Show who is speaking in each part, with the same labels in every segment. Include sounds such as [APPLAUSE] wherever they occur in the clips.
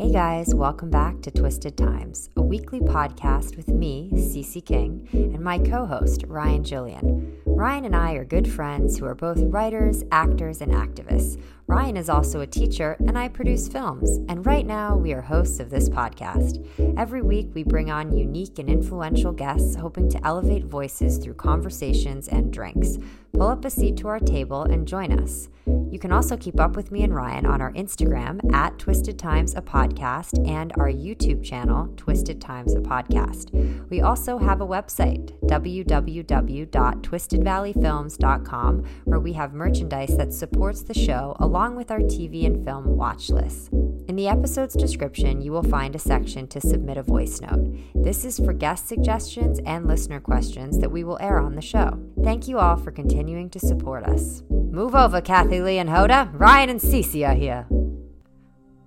Speaker 1: Hey guys, welcome back to Twisted Times, a weekly podcast with me, Cece King, and my co host, Ryan Julian. Ryan and I are good friends who are both writers, actors, and activists. Ryan is also a teacher, and I produce films. And right now, we are hosts of this podcast. Every week, we bring on unique and influential guests, hoping to elevate voices through conversations and drinks. Pull up a seat to our table and join us. You can also keep up with me and Ryan on our Instagram at Twisted Times a Podcast and our YouTube channel, Twisted Times a Podcast. We also have a website, www.twistedvalleyfilms.com, where we have merchandise that supports the show along with our TV and film watch lists. In the episode's description, you will find a section to submit a voice note. This is for guest suggestions and listener questions that we will air on the show. Thank you all for continuing to support us. Move over, Kathie Lee and Hoda. Ryan and Cece are here.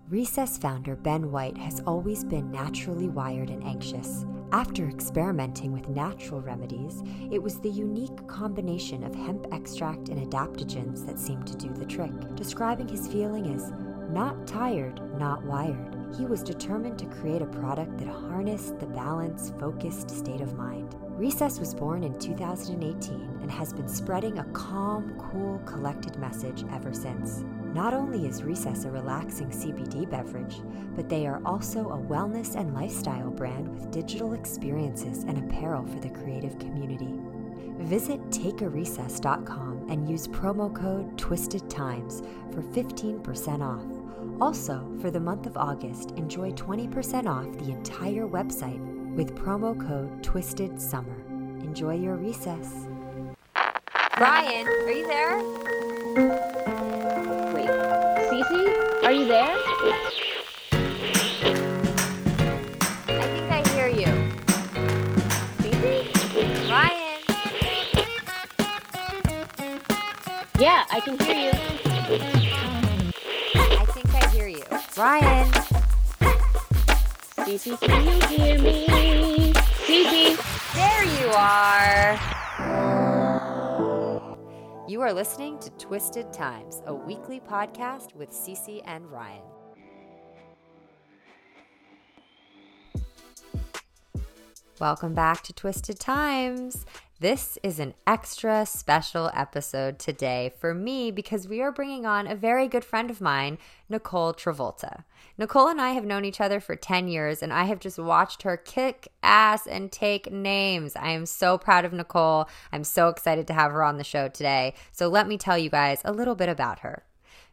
Speaker 1: Recess founder Ben White has always been naturally wired and anxious. After experimenting with natural remedies, it was the unique combination of hemp extract and adaptogens that seemed to do the trick, describing his feeling as not tired, not wired. He was determined to create a product that harnessed the balanced, focused state of mind. Recess was born in 2018 and has been spreading a calm, cool, collected message ever since. Not only is Recess a relaxing CBD beverage, but they are also a wellness and lifestyle brand with digital experiences and apparel for the creative community. Visit takearecess.com and use promo code Twisted Times for 15% off. Also, for the month of August, enjoy 20% off the entire website with promo code Twisted Summer. Enjoy your recess. Brian, are you there?
Speaker 2: Wait, Cece, are you there?
Speaker 1: I think I hear you.
Speaker 2: Cece?
Speaker 1: Ryan!
Speaker 2: Yeah, I can hear you.
Speaker 1: I think I hear you. Ryan!
Speaker 2: Cece, can you hear me? Cece,
Speaker 1: There you are! You are listening to Twisted Times, a weekly podcast with Cece and Ryan. Welcome back to Twisted Times. This is an extra special episode today for me because we are bringing on a very good friend of mine, Nicole Travolta. Nicole and I have known each other for 10 years, and I have just watched her kick ass and take names. I am so proud of Nicole. I'm so excited to have her on the show today. So, let me tell you guys a little bit about her.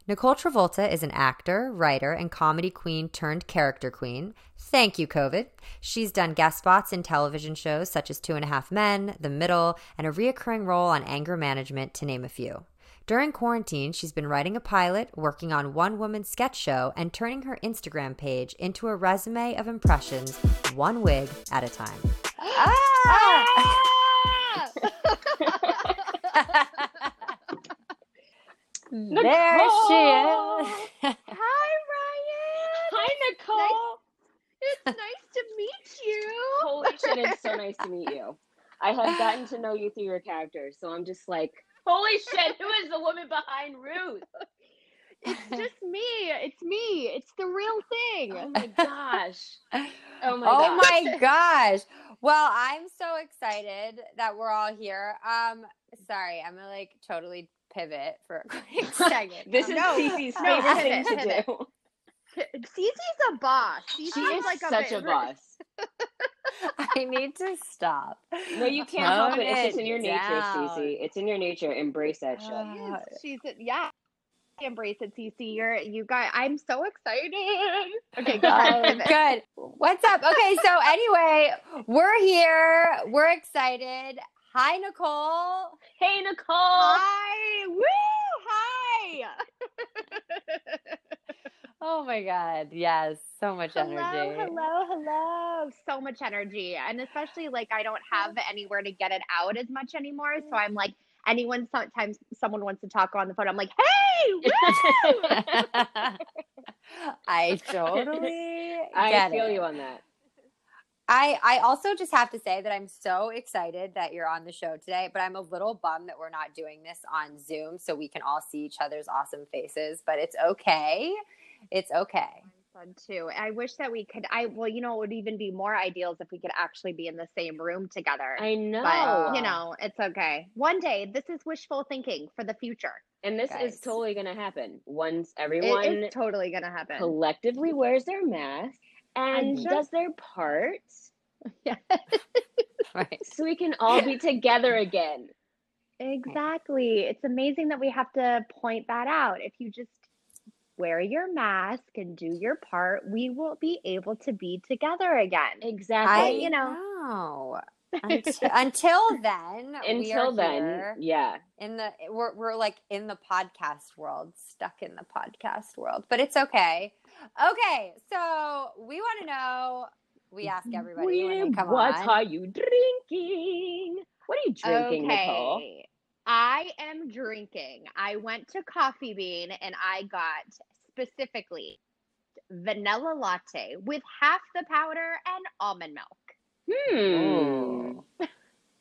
Speaker 1: Nicole Travolta is an actor, writer, and comedy queen turned character queen. Thank you, COVID. She's done guest spots in television shows such as Two and a Half Men, The Middle, and a reoccurring role on Anger Management, to name a few. During quarantine, she's been writing a pilot, working on one woman sketch show, and turning her Instagram page into a resume of impressions, one wig at a time. Ah! [LAUGHS] [LAUGHS] [LAUGHS] there she is. [LAUGHS]
Speaker 3: Hi, Ryan.
Speaker 2: hi Nicole.
Speaker 3: It's nice to meet you.
Speaker 2: Holy shit, it's so nice to meet you. I have gotten to know you through your character, so I'm just like, holy shit, who is the woman behind Ruth?
Speaker 3: It's just me. It's me. It's the real thing.
Speaker 2: Oh my gosh. Oh my
Speaker 1: oh
Speaker 2: gosh.
Speaker 1: my [LAUGHS] gosh. Well, I'm so excited that we're all here. Um, sorry, I'm gonna like totally pivot for a quick [LAUGHS] second.
Speaker 2: This is
Speaker 3: No,
Speaker 2: Cece's
Speaker 3: no,
Speaker 2: favorite
Speaker 3: pivot,
Speaker 2: thing to
Speaker 3: pivot.
Speaker 2: do.
Speaker 3: Cece's a boss. Cece's
Speaker 2: She is
Speaker 3: like
Speaker 2: such a
Speaker 3: bit-
Speaker 2: boss. [LAUGHS]
Speaker 1: I need to stop.
Speaker 2: No, you can't help it. It's just in your nature,
Speaker 1: down.
Speaker 2: Cece. It's in your nature. Embrace that shit.
Speaker 1: Uh,
Speaker 3: She's yeah. Embrace it, Cece. You're you guys. I'm so excited. Okay, [LAUGHS] go ahead.
Speaker 1: Oh, good. What's up? Okay, so anyway, we're here. We're excited. Hi, Nicole.
Speaker 2: Hey, Nicole.
Speaker 3: Hi. Woo. Hi. [LAUGHS]
Speaker 1: Oh my God. Yes. So much
Speaker 3: hello,
Speaker 1: energy.
Speaker 3: hello, hello. So much energy. And especially like I don't have anywhere to get it out as much anymore. So I'm like, anyone sometimes someone wants to talk on the phone, I'm like, hey, [LAUGHS] woo!
Speaker 1: I totally [LAUGHS]
Speaker 2: I feel
Speaker 1: it.
Speaker 2: you on that.
Speaker 1: I I also just have to say that I'm so excited that you're on the show today, but I'm a little bummed that we're not doing this on Zoom so we can all see each other's awesome faces, but it's okay. It's okay.
Speaker 3: fun too. I wish that we could. I well, you know, it would even be more ideal if we could actually be in the same room together.
Speaker 2: I know.
Speaker 3: but you know, it's okay. One day, this is wishful thinking for the future.
Speaker 2: and this
Speaker 1: Guys.
Speaker 2: is totally going to happen once everyone
Speaker 3: is totally gonna happen.
Speaker 2: collectively wears their mask and
Speaker 3: just-
Speaker 2: does their part [LAUGHS]
Speaker 3: Yeah, [LAUGHS]
Speaker 1: Right.
Speaker 2: so we can all be together again.
Speaker 3: exactly. It's amazing that we have to point that out. If you just wear your mask and do your part, we will be able to be together again.
Speaker 2: Exactly.
Speaker 3: you know.
Speaker 1: know. [LAUGHS] Until, until then, we
Speaker 2: Until
Speaker 1: are
Speaker 2: then,
Speaker 1: here
Speaker 2: yeah.
Speaker 1: in the we're we're like in the podcast world, stuck in the podcast world, but it's okay. Okay, so we want to know. We ask everybody when come
Speaker 2: what
Speaker 1: on.
Speaker 2: are you drinking? What are you drinking, Nicole?
Speaker 3: I am drinking. I went to Coffee Bean and I got specifically vanilla latte with half the powder and almond milk.
Speaker 2: Hmm.
Speaker 1: Ooh.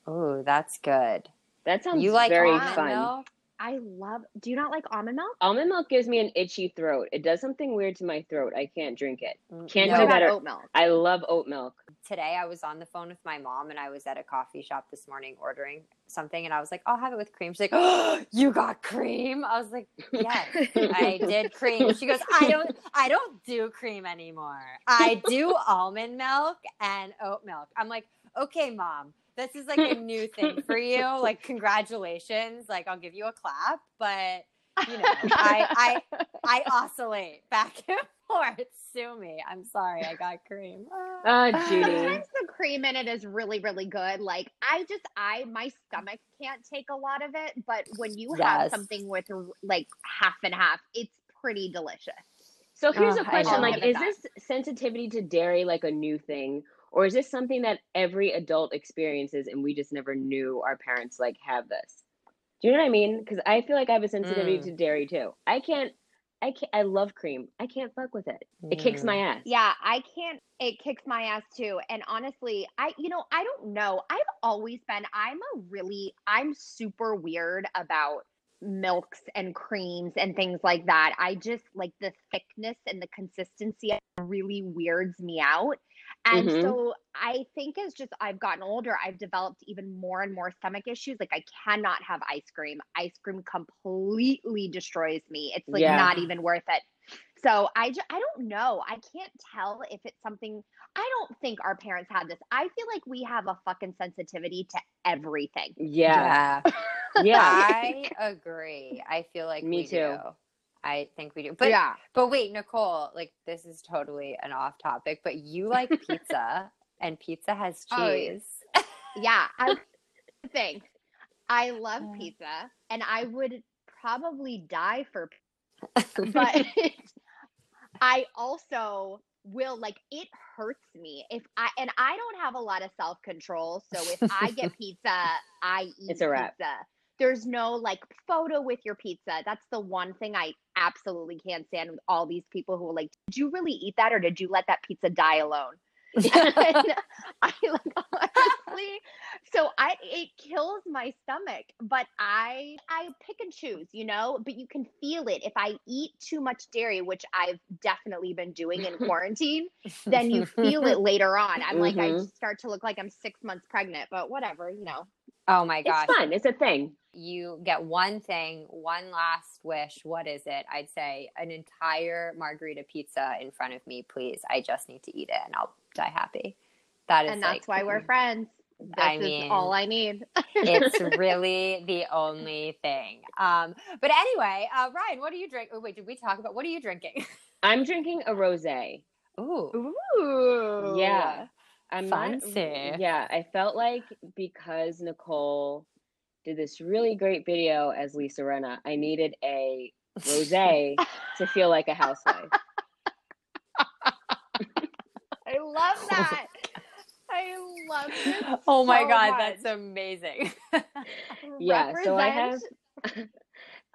Speaker 1: Ooh, that's good.
Speaker 2: That sounds
Speaker 1: You like
Speaker 2: very
Speaker 1: almond
Speaker 2: fun.
Speaker 1: milk?
Speaker 3: I love. Do you not like almond milk?
Speaker 2: Almond milk gives me an itchy throat. It does something weird to my throat. I can't drink it. Mm, can't
Speaker 1: No.
Speaker 2: do
Speaker 3: what
Speaker 2: better.
Speaker 3: oat milk?
Speaker 2: I love oat milk.
Speaker 1: today I was on the phone with my mom and I was at a coffee shop this morning ordering something and I was like, I'll have it with cream. She's like, Oh, [GASPS] you got cream? I was like, Yes, [LAUGHS] I did cream. She goes, I don't I don't do cream anymore. I do almond milk and oat milk. I'm like, okay, mom. This is like a new thing for [LAUGHS] you. Like, congratulations. Like, I'll give you a clap, but you know, I I [LAUGHS] I oscillate back [LAUGHS] and forth. Sue me. I'm sorry. I got cream.
Speaker 2: Ah, Judy.
Speaker 3: Sometimes the cream in it is really, really good. Like I just, I my stomach can't take a lot of it, but when you have something with like half and half, it's pretty delicious.
Speaker 2: So here's
Speaker 1: Oh,
Speaker 2: a
Speaker 1: I
Speaker 2: question: like, is
Speaker 3: that.
Speaker 2: this sensitivity to dairy like a new thing, or is this something that every adult experiences and we just never knew our parents like have this? Do you know what I mean? Because I feel like I have a sensitivity
Speaker 1: Mm.
Speaker 2: to dairy too. I can't. I can't. I love cream. I can't fuck with it. It kicks
Speaker 1: Mm.
Speaker 2: my ass.
Speaker 3: Yeah, I can't. It kicks my ass too. And honestly, I, you know, I don't know. I've always been, I'm a really, I'm super weird about milks and creams and things like that. I just like the thickness and the consistency really weirds me out. And
Speaker 2: Mhm.
Speaker 3: so I think as just I've gotten older, I've developed even more and more stomach issues. Like I cannot have ice cream. Ice cream completely destroys me. It's like
Speaker 2: Yeah.
Speaker 3: not even worth it. So I just, I don't know. I can't tell if it's something I don't think our parents had this. I feel like we have a fucking sensitivity to everything.
Speaker 2: Yeah. [LAUGHS]
Speaker 1: Yeah.
Speaker 2: Yeah.
Speaker 1: I agree. I feel like
Speaker 2: Me
Speaker 1: we
Speaker 2: too.
Speaker 1: do. I think we do. But
Speaker 3: yeah.
Speaker 1: but wait, Nicole, like this is totally an off topic, but you like [LAUGHS] pizza and pizza has
Speaker 3: Oh, yeah.
Speaker 1: cheese.
Speaker 3: Yeah. I [LAUGHS] think I love pizza and I would probably die for pizza, [LAUGHS] but I also will like it hurts me if I and I don't have a lot of self-control. So if I get pizza, I eat
Speaker 2: It's a wrap.
Speaker 3: pizza. There's no like photo with your pizza. That's the one thing I absolutely can't stand with all these people who are like, did you really eat that or did you let that pizza die alone? [LAUGHS] [LAUGHS] I like honestly, so I it kills my stomach, but I I pick and choose, you know. But you can feel it if I eat too much dairy, which I've definitely been doing in [LAUGHS] quarantine. then you feel it later on. I'm like I
Speaker 2: Mhm.
Speaker 3: start to look like I'm six months pregnant, but whatever, you know.
Speaker 1: Oh my gosh.
Speaker 2: It's fun. It's a thing.
Speaker 1: You get one thing, one last wish. What is it? I'd say an entire margarita pizza in front of me, please. I just need to eat it and I'll die happy. That is
Speaker 3: and
Speaker 1: like,
Speaker 3: that's why we're friends. This
Speaker 1: I
Speaker 3: is
Speaker 1: mean,
Speaker 3: all I need.
Speaker 1: it's [LAUGHS] really the only thing. Um, but anyway, uh, Ryan, what do you drink? Oh, wait, did we talk about what are you drinking? [LAUGHS]
Speaker 2: I'm drinking a rosé.
Speaker 1: Ooh,
Speaker 3: Ooh.
Speaker 2: Yeah. I'm not-
Speaker 1: Fancy.
Speaker 2: yeah, I felt like because Nicole did this really great video as Lisa Rinna, I needed a rosé [LAUGHS] to feel like a housewife.
Speaker 3: I love that. I love [LAUGHS] this.
Speaker 1: oh my
Speaker 3: so
Speaker 1: god,
Speaker 3: much.
Speaker 1: that's amazing. [LAUGHS]
Speaker 2: Yeah, so I have [LAUGHS]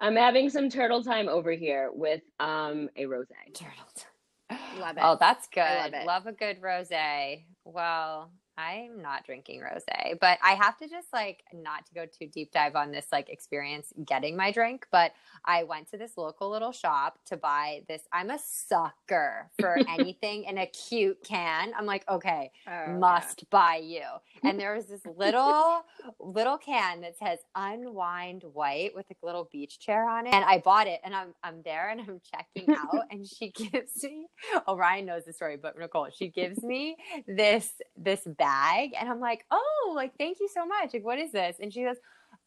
Speaker 2: I'm having some turtle time over here with um a rosé.
Speaker 1: Turtled. [SIGHS]
Speaker 3: Love it.
Speaker 1: Oh, that's good.
Speaker 3: Love it.
Speaker 1: a good rosé. Well, I'm not drinking rosé, but I have to just like not to go too deep dive on this like experience getting my drink, but I went to this local little shop to buy this. I'm a sucker for [LAUGHS] anything in a cute can. I'm like, okay,
Speaker 3: Oh,
Speaker 1: must buy you. [LAUGHS] And there was this little little can that says unwind white with a little beach chair on it. And I bought it and I'm I'm there and I'm checking out [LAUGHS] and she gives me oh Ryan knows the story, but Nicole, she gives me this this bag and I'm like, oh, like thank you so much. Like, what is this? And she goes,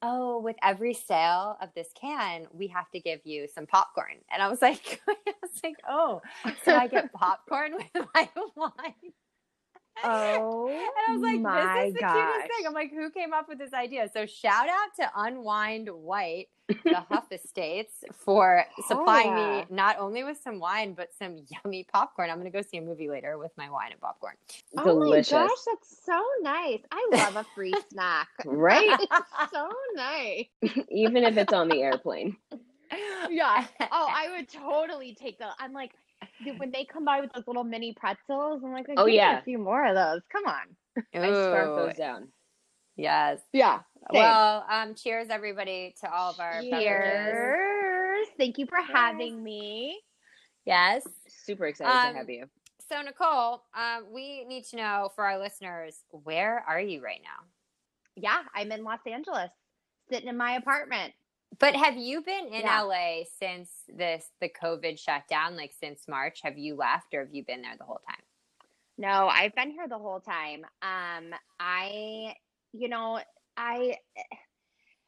Speaker 1: Oh, with every sale of this can, we have to give you some popcorn. And I was like, [LAUGHS] I was like, oh, so I get [LAUGHS] popcorn with my [LAUGHS] wine.
Speaker 3: Oh, [LAUGHS]
Speaker 1: And I was like,
Speaker 3: my
Speaker 1: this is the
Speaker 3: gosh.
Speaker 1: cutest thing. I'm like, who came up with this idea? So shout out to Unwind White, the [LAUGHS] Huff Estates, for supplying
Speaker 3: yeah.
Speaker 1: me not only with some wine, but some yummy popcorn. I'm going to go see a movie later with my wine and popcorn.
Speaker 2: Delicious.
Speaker 3: Oh my gosh, that's so nice. I love a free [LAUGHS] snack.
Speaker 2: Right?
Speaker 3: It's so nice.
Speaker 2: Even if it's on the airplane.
Speaker 3: Yeah. Oh, I would totally take those. I'm like, dude, when they come by with those little mini pretzels, I'm like,
Speaker 2: Oh, yeah.
Speaker 3: a few more of those. Come on.
Speaker 2: I scarf
Speaker 1: Ooh,
Speaker 2: those down.
Speaker 1: Yes.
Speaker 3: Yeah. Same.
Speaker 1: Well, um, cheers everybody to all of our beverages.
Speaker 3: Cheers. Thank you for having me.
Speaker 1: Yes.
Speaker 2: Super excited
Speaker 1: Um,
Speaker 2: to have you.
Speaker 1: So Nicole, um, we need to know for our listeners, where are you right now?
Speaker 3: Yeah, I'm in Los Angeles, sitting in my apartment.
Speaker 1: But have you been in
Speaker 3: Yeah.
Speaker 1: LA since this the COVID shutdown, like since March? Have you left or have you been there the whole time?
Speaker 3: No, I've been here the whole time. Um, I, you know, I,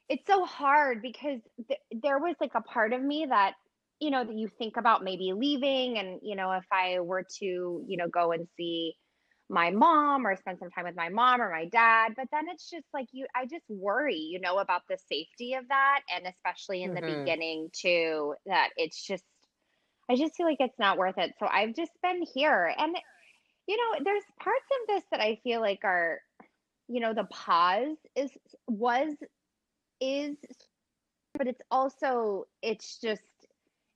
Speaker 3: it's so hard because th- there was like a part of me that, you know, that you think about maybe leaving, and you know, if I were to, you know, go and see my mom or spend some time with my mom or my dad, but then it's just like you, I just worry, you know, about the safety of that, and especially in the
Speaker 1: Mhm.
Speaker 3: beginning too, that it's just, I just feel like it's not worth it. So I've just been here, and you know there's parts of this that i feel like are you know the pause is was is but it's also it's just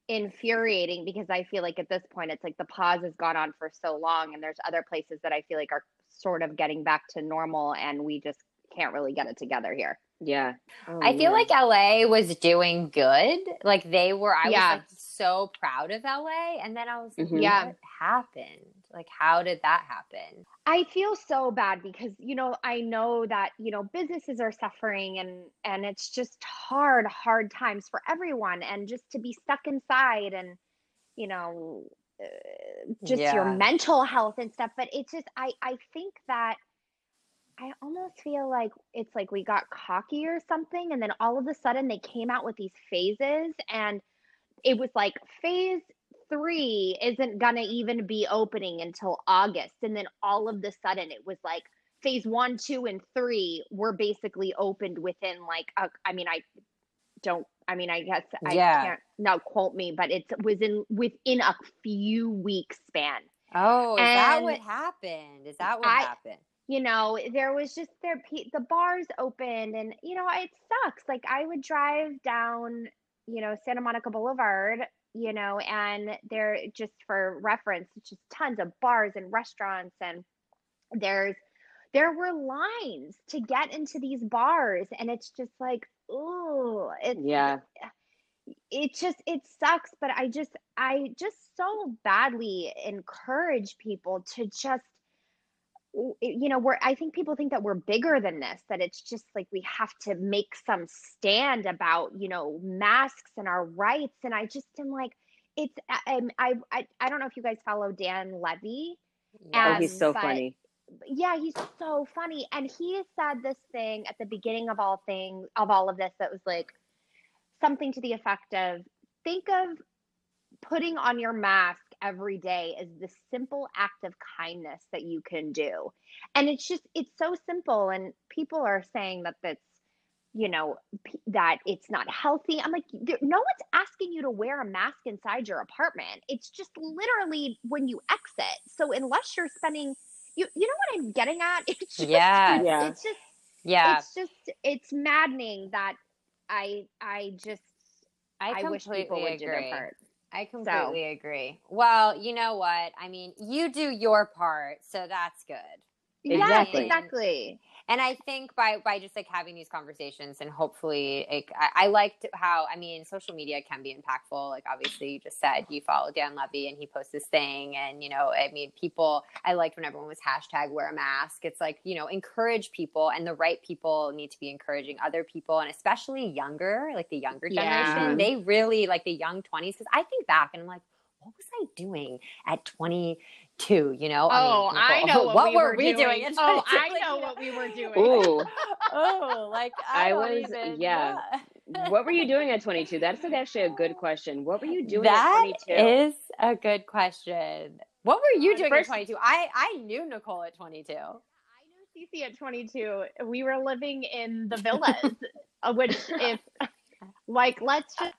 Speaker 3: infuriating because i feel like at this point it's like the pause has gone on for so long and there's other places that i feel like are sort of getting back to normal and we just can't really get it together here
Speaker 2: Yeah. Oh,
Speaker 1: I feel
Speaker 2: man.
Speaker 1: like LA was doing good. Like they were I
Speaker 3: Yeah.
Speaker 1: was like so proud of LA and then I was like,
Speaker 2: Mhm.
Speaker 3: Yeah.
Speaker 1: what happened? Like how did that happen?
Speaker 3: I feel so bad because you know I know that you know businesses are suffering and and it's just hard hard times for everyone and just to be stuck inside and you know uh, just your mental health and stuff but it's just I I think that I almost feel like it's like we got cocky or something and then all of a sudden they came out with these phases and it was like phase three isn't gonna even be opening until August. And then all of the sudden it was like phase one, two, and three were basically opened within like a, I mean, I don't I mean I guess I
Speaker 1: Yeah.
Speaker 3: can't now quote me, but it's was in within a few weeks span.
Speaker 1: Oh, is that
Speaker 3: And
Speaker 1: what happened? Is that what
Speaker 3: I-
Speaker 1: happened?
Speaker 3: you know there was just there the bars opened and you know it sucks like i would drive down you know santa monica boulevard you know and there just for reference just tons of bars and restaurants and there's there were lines to get into these bars and it's just like oh it's
Speaker 2: Yeah.
Speaker 3: it just it sucks but i just i just so badly encourage people to just you know we're i think people think that we're bigger than this that it's just like we have to make some stand about you know masks and our rights and i just am like it's i i i, don't know if you guys follow dan levy
Speaker 2: Oh, he's so
Speaker 3: but-
Speaker 2: funny.
Speaker 3: yeah, he's so funny. And he said this thing at the beginning of all things of all of this that was like something to the effect of think of putting on your mask every day is the simple act of kindness that you can do. And it's just it's so simple and people are saying that that's you know p- that it's not healthy. I'm like no one's asking you to wear a mask inside your apartment. It's just literally when you exit. So unless you're spending you you know what I'm getting at? [LAUGHS] It's just
Speaker 1: Yes.
Speaker 2: Yeah.
Speaker 3: it's just
Speaker 1: Yeah,
Speaker 3: it's just it's maddening that I I just
Speaker 1: I
Speaker 3: I, wish people
Speaker 1: completely
Speaker 3: would do their part.
Speaker 1: I completely agree. Well, you know what? I mean, you do your part, so that's good.
Speaker 2: Exactly.
Speaker 3: Yes, exactly.
Speaker 1: And i think by by just like having these conversations and hopefully like I, I liked how i mean social media can be impactful like obviously you just said you follow dan levy and he posts this thing and you know i mean people i liked when everyone was hashtag wear a mask it's like you know encourage people and the right people need to be encouraging other people and especially younger like the younger
Speaker 3: Yeah.
Speaker 1: generation they really like the young 20s because i think back and i'm like what was i doing at 22 you know
Speaker 3: Oh,
Speaker 1: mean,
Speaker 3: I [LAUGHS] know what,
Speaker 1: what
Speaker 3: we
Speaker 1: were
Speaker 3: were
Speaker 1: we doing,
Speaker 3: doing. [LAUGHS] Oh, I know what we were [LAUGHS] doing.
Speaker 2: Ooh,
Speaker 1: oh, like I,
Speaker 2: I was-
Speaker 1: even,
Speaker 2: yeah. what were you doing at 22? That's like actually a good question. What were you doing
Speaker 1: That
Speaker 2: at 22?
Speaker 1: is a good question. What were you doing
Speaker 2: First-
Speaker 1: at 22? I I knew Nicole at 22.
Speaker 3: I knew Cece at 22. We were living in the villas, uh, which if like let's just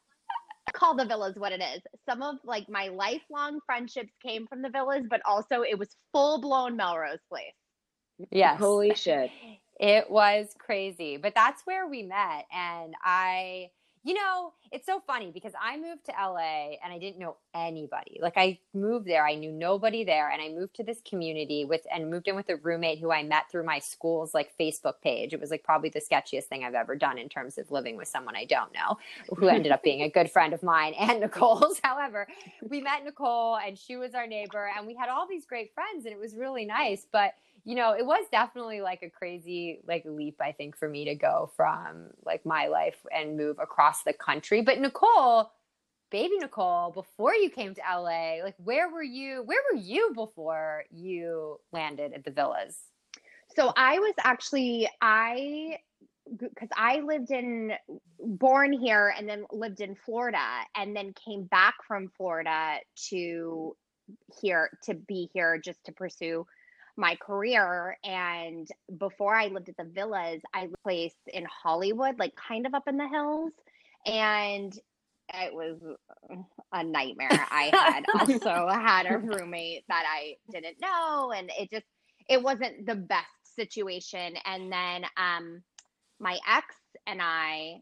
Speaker 3: call the villas what it is. Some of like my lifelong friendships came from the villas, but also it was full blown Melrose Place.
Speaker 1: Yes.
Speaker 2: Holy shit.
Speaker 1: It was crazy, but that's where we met. And I, you know, it's so funny because I moved to LA and I didn't know anybody. Like I moved there, I knew nobody there, and I moved to this community with and moved in with a roommate who I met through my school's like Facebook page. It was like probably the sketchiest thing I've ever done in terms of living with someone I don't know, who ended up being a good friend of mine [LAUGHS] and Nicole's. However, we met Nicole and she was our neighbor, and we had all these great friends, and it was really nice. But you know, it was definitely like a crazy like leap, I think, for me to go from like my life and move across the country. But Nicole, baby Nicole, before you came to LA, like where were you? Where were you before you landed at the villas?
Speaker 3: So I was actually I because I lived in born here and then lived in Florida and then came back from Florida to here to be here just to pursue my career and before I lived at the villas I lived place in Hollywood like kind of up in the hills and it was a nightmare. I had [LAUGHS] also had a roommate that I didn't know and it just it wasn't the best situation. And then um my ex and I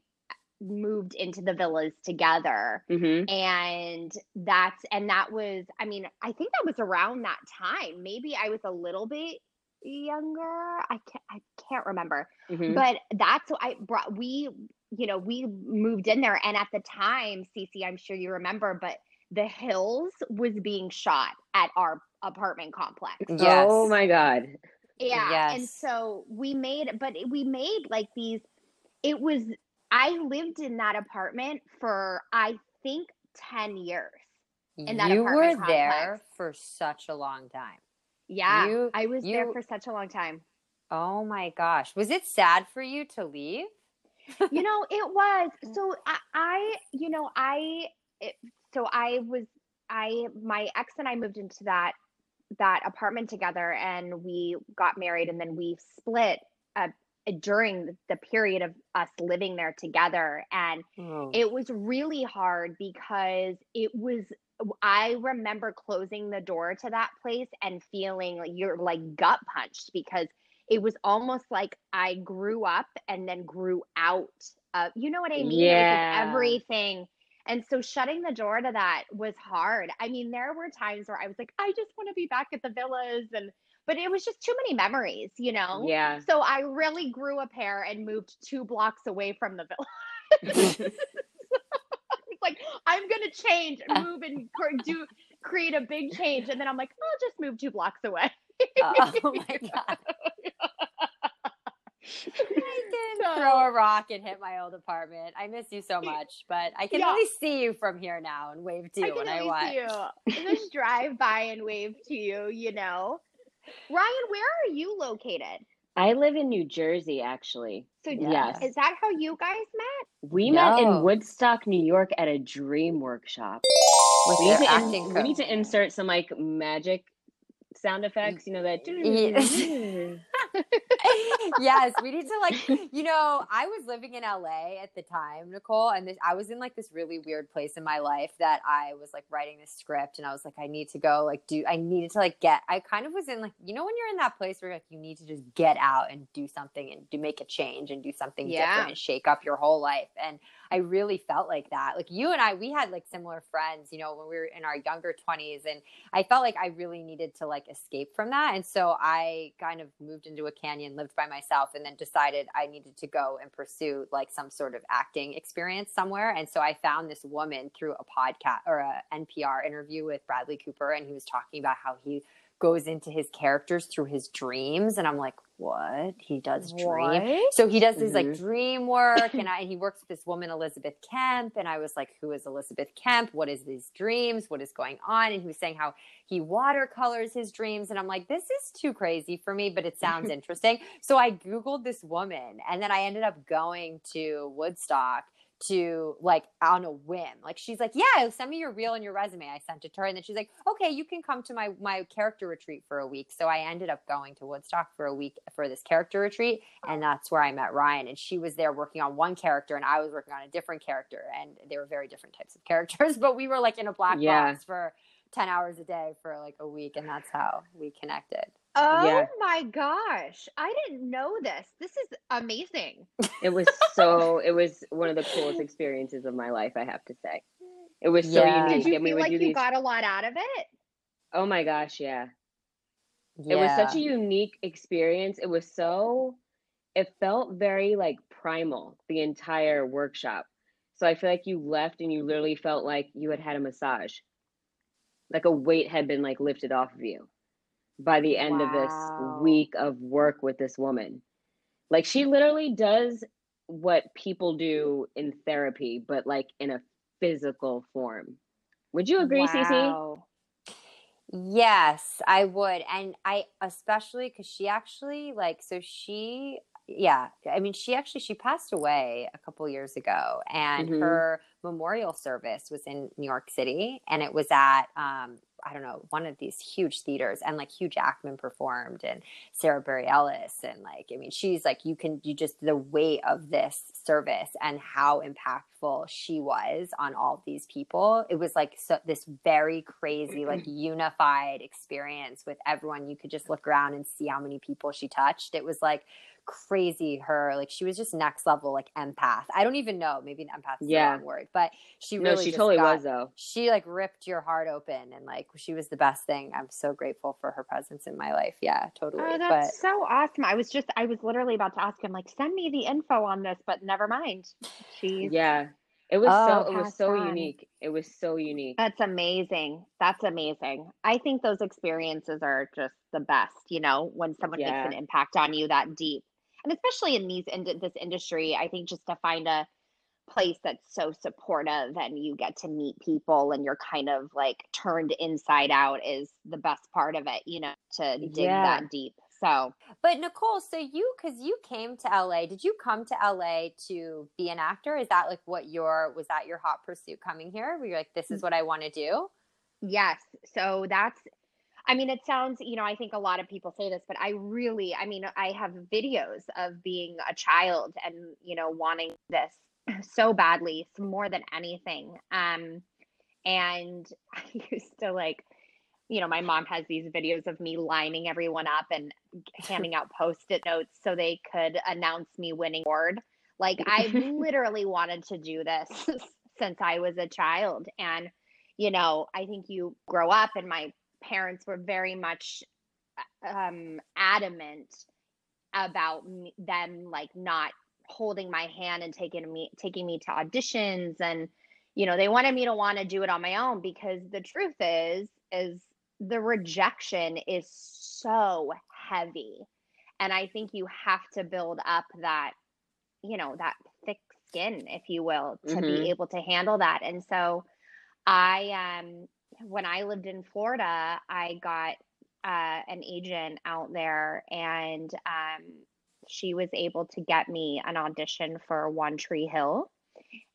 Speaker 3: moved into the villas together
Speaker 2: Mm-hmm.
Speaker 3: and that's and that was i mean i think that was around that time maybe i was a little bit younger i can't i can't remember
Speaker 2: Mm-hmm.
Speaker 3: but that's what i brought we you know we moved in there and at the time Cece i'm sure you remember but the hills was being shot at our apartment complex
Speaker 1: Yes.
Speaker 2: Oh my god.
Speaker 3: yeah. And
Speaker 1: Yes.
Speaker 3: so we made, but we made like these, it was, I lived in that apartment for, I think, 10 years. in that
Speaker 1: you were
Speaker 3: apartment
Speaker 1: there for such a long time.
Speaker 3: Yeah.
Speaker 1: You-
Speaker 3: I was there for such a long time.
Speaker 1: Oh my gosh. Was it sad for you to leave?
Speaker 3: you know, [LAUGHS] it was. So I, I you know, I, it, so I was, I, my ex and I moved into that, that apartment together and we got married and then we split during the period of us living there together. And
Speaker 1: Oh.
Speaker 3: it was really hard because it was i remember closing the door to that place and feeling like you're like gut punched because it was almost like i grew up and then grew out of you know what i mean
Speaker 2: Yeah.
Speaker 3: like everything and so shutting the door to that was hard i mean there were times where i was like i just want to be back at the villas and but it was just too many memories you know
Speaker 2: Yeah.
Speaker 3: so I really grew a pair and moved two blocks away from the villa. It's [LAUGHS] like I'm gonna change, and move, and do create a big change, and then I'm like, I'll just move two blocks away.
Speaker 1: oh, oh [LAUGHS] my god. [LAUGHS] I can
Speaker 3: So-
Speaker 1: throw a rock and hit my old apartment. I miss you so much, but I can
Speaker 3: Yeah.
Speaker 1: at least see you from here now and wave to
Speaker 3: I
Speaker 1: you
Speaker 3: can
Speaker 1: when I
Speaker 3: at
Speaker 1: want.
Speaker 3: see you. Just drive by and wave to you. You know, Ryan, where are you located?
Speaker 2: I live in New Jersey, actually.
Speaker 3: So
Speaker 2: Yes.
Speaker 3: is that how you guys met?
Speaker 2: We met in Woodstock, New York at a dream workshop.
Speaker 1: With
Speaker 2: We need,
Speaker 1: their
Speaker 2: to in- we need to insert some like magic sound effects, you know that.
Speaker 1: Yeah. [LAUGHS] [LAUGHS] yes, we need to like, you know, I was living in LA at the time, Nicole, and this, I was in like this really weird place in my life that I was like writing this script and I was like, I need to go like do, I needed to like get, I kind of was in like, you know, when you're in that place where like you need to just get out and do something and do make a change and do something
Speaker 3: Yeah.
Speaker 1: different and shake up your whole life. And I really felt like that. Like you and I, we had like similar friends, you know, when we were in our younger 20s. And I felt like I really needed to like escape from that. And so I kind of moved into a canyon, lived by myself, and then decided I needed to go and pursue like some sort of acting experience somewhere. And so I found this woman through a podcast or a NPR interview with Bradley Cooper. And he was talking about how he goes into his characters through his dreams. And I'm like, what? He does dream.
Speaker 3: What?
Speaker 1: So he does his like
Speaker 2: Mhm.
Speaker 1: dream work, and [LAUGHS] I, and he works with this woman Elizabeth Kemp, and I was like, "Who is Elizabeth Kemp? What is these dreams? What is going on?" And he was saying how he watercolors his dreams, and I'm like, "This is too crazy for me," but it sounds [LAUGHS] interesting. So I googled this woman, and then I ended up going to Woodstock to like on a whim. Like she's like, "Yeah, send me your reel and your resume." I sent it to her, and then she's like, "Okay, you can come to my my character retreat for a week." So I ended up going to Woodstock for a week for this character retreat, and that's where I met Ryan. And she was there working on one character, and I was working on a different character, and they were very different types of [LAUGHS] characters. But we were like in a black
Speaker 2: Yeah.
Speaker 1: box for ten hours a day for like a week, and that's how we connected.
Speaker 3: Oh
Speaker 2: Yeah.
Speaker 3: my gosh. I didn't know this. This is amazing.
Speaker 2: It was so. It was one of the coolest experiences of my life. I have to say, it was so
Speaker 1: Yeah.
Speaker 2: unique.
Speaker 3: Did you
Speaker 2: and we
Speaker 3: feel
Speaker 2: would
Speaker 3: like you
Speaker 2: these.
Speaker 3: got a lot out of it?
Speaker 2: oh my gosh, yeah. It was such a unique experience. It was so. It felt very like primal the entire workshop. So I feel like you left and you literally felt like you had had a massage, like a weight had been like lifted off of you by the end of this week of work with this woman. Like she literally does what people do in therapy, but like in a physical form. Would you agree, Cece?
Speaker 1: Yes, I would. And I especially because she actually like so she yeah, I mean she actually she passed away a couple years ago and
Speaker 2: Mhm.
Speaker 1: her memorial service was in New York City and it was at um I don't know, one of these huge theaters and like Hugh Jackman performed and Sara Bareilles and like I mean she's like you can you just the weight of this service and how impactful she was on all these people. It was like so this very crazy like [CLEARS THROAT] unified experience with everyone. You could just look around and see how many people she touched. It was like crazy her like she was just next level like empath i don't even know maybe an empath is
Speaker 2: Yeah.
Speaker 1: the wrong word but she really
Speaker 2: No,
Speaker 1: really
Speaker 2: she totally
Speaker 1: got-
Speaker 2: was though.
Speaker 1: she like ripped your heart open and like she was the best thing i'm so grateful for her presence in my life yeah totally
Speaker 3: Oh,
Speaker 1: but
Speaker 3: that's so awesome. I was just, I was literally about to ask him, like, send me the info on this, but never mind. She's,
Speaker 2: Yeah. It was
Speaker 1: Oh,
Speaker 2: so it was so
Speaker 3: on.
Speaker 2: unique. It was so unique.
Speaker 3: That's amazing. That's amazing. I think those experiences are just the best, you know, when someone
Speaker 2: Yeah.
Speaker 3: makes an impact on you that deep. And especially in these in this industry, I think just to find a place that's so supportive and you get to meet people and you're kind of like turned inside out is the best part of it, you know, to dig
Speaker 2: Yeah.
Speaker 3: that deep. So,
Speaker 1: but nicole so you because you came to la did you come to la to be an actor is that like what your was that your hot pursuit coming here where you're like this is what i want to do
Speaker 3: Yes. So that's, I mean, it sounds, you know, I think a lot of people say this, but I really, I mean, I have videos of being a child and, you know, wanting this [CLEARS THROAT] so badly, more than anything. Um, and [LAUGHS] I used to like, you know, my mom has these videos of me lining everyone up and [LAUGHS] handing out post-it notes so they could announce me winning award. Like [LAUGHS] I literally wanted to do this since I was a child. And, you know, I think you grow up and my parents were very much um adamant about me, them like not holding my hand and taking me taking me to auditions. And you know they wanted me to want to do it on my own because the truth is is the rejection is so heavy. And i think you have to build up that you know that thick skin if you will to
Speaker 2: Mhm.
Speaker 3: be able to handle that. And so i um when i lived in florida i got uh, an agent out there and um, she was able to get me an audition for one tree hill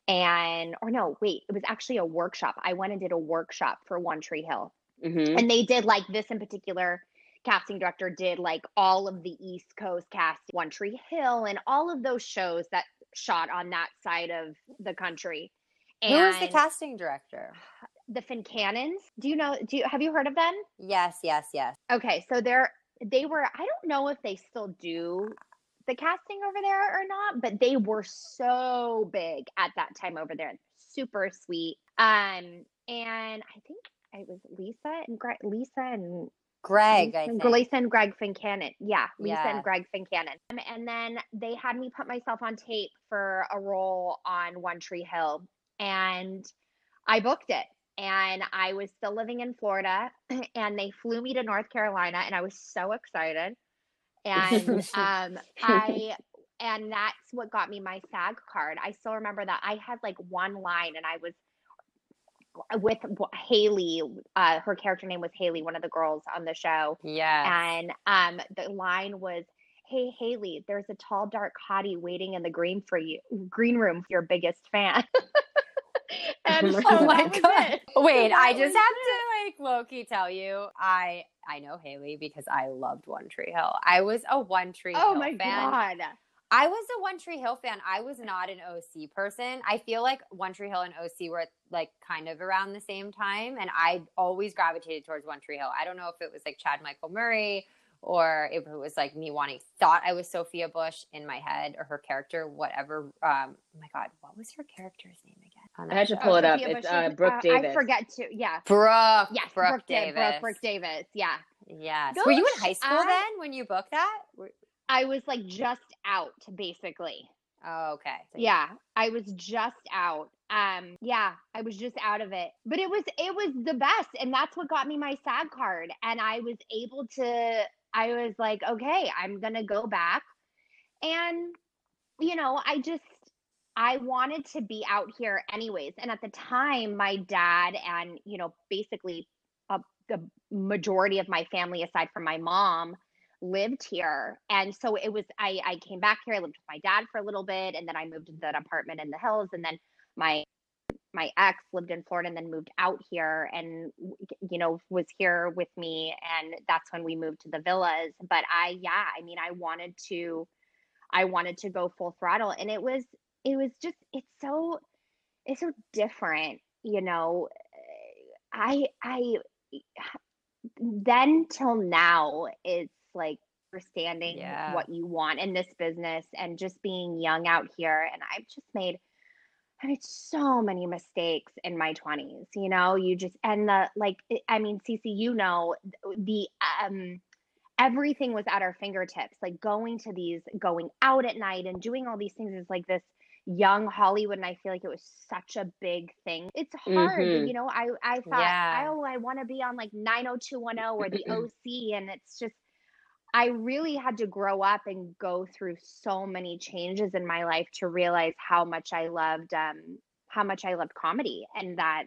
Speaker 3: and or no wait it was actually a workshop i went and did a workshop for one tree hill
Speaker 2: hmm
Speaker 3: and they did like this in particular casting director did like all of the East Coast cast, One Tree Hill, and all of those shows that shot on that side of the country.
Speaker 1: And Who was the casting director?
Speaker 3: The Fincannons. Do you know? Do you have you heard of them?
Speaker 1: Yes, yes, yes.
Speaker 3: Okay, so they're they were. I don't know if they still do the casting over there or not, but they were so big at that time over there. Super sweet. Um, and I think it was Lisa and Greg, Lisa and
Speaker 1: Greg, I think.
Speaker 3: Lisa and Greg Fincannon. Yeah, Lisa yeah. and Greg Fincannon. Um, and then they had me put myself on tape for a role on One Tree Hill, and I booked it. And I was still living in Florida, [CLEARS THROAT] and they flew me to North Carolina, and I was so excited. And [LAUGHS] um, I and that's what got me my SAG card. I still remember that I had like one line, and I was with Haley. Uh, her character name was Haley, one of the girls on the show.
Speaker 1: Yeah.
Speaker 3: And um, the line was, "Hey Haley, there's a tall, dark hottie waiting in the green for you, green room for your biggest fan." [LAUGHS] [LAUGHS]
Speaker 1: and oh so my god! [LAUGHS] Wait, I just have to like Loki tell you, I I know Haley because I loved One Tree Hill. I was a One Tree oh Hill
Speaker 3: my
Speaker 1: fan.
Speaker 3: god!
Speaker 1: I was a One Tree Hill fan. I was not an OC person. I feel like One Tree Hill and OC were like kind of around the same time, and I always gravitated towards One Tree Hill. I don't know if it was like Chad Michael Murray or if it was like me wanting thought I was Sophia Bush in my head or her character, whatever. Um, oh my God, what was her character's name again?
Speaker 2: I had to pull it up. It's uh, Brooke uh, Davis.
Speaker 3: I forget to. Yeah,
Speaker 1: Brooke.
Speaker 3: Yes,
Speaker 1: Brooke,
Speaker 3: Brooke
Speaker 1: Davis.
Speaker 3: Brooke, Brooke Davis. Yeah.
Speaker 1: Yes. Were you in high school I, then when you booked that?
Speaker 3: I was like just out basically.
Speaker 1: Oh, okay.
Speaker 3: So yeah, I was just out. Um, yeah, I was just out of it. But it was it was the best and that's what got me my SAG card and I was able to I was like, okay, I'm going to go back. And you know, I just I wanted to be out here anyways. And at the time, my dad and, you know, basically uh, the majority of my family aside from my mom lived here and so it was i i came back here i lived with my dad for a little bit and then i moved into that apartment in the hills and then my my ex lived in florida and then moved out here and you know was here with me and that's when we moved to the villas but i yeah i mean i wanted to i wanted to go full throttle and it was it was just it's so it's so different you know i i then till now it's like understanding yeah. what you want in this business and just being young out here. And I've just made I made so many mistakes in my 20s, you know, you just, and the, like, I mean, Cece you know, the, um, everything was at our fingertips, like going to these, going out at night and doing all these things is like this young Hollywood. And I feel like it was such a big thing. It's hard, mm-hmm. you know, I, I thought, yeah. oh, I want to be on like 90210 or the OC. And it's just, I really had to grow up and go through so many changes in my life to realize how much I loved um how much I loved comedy and that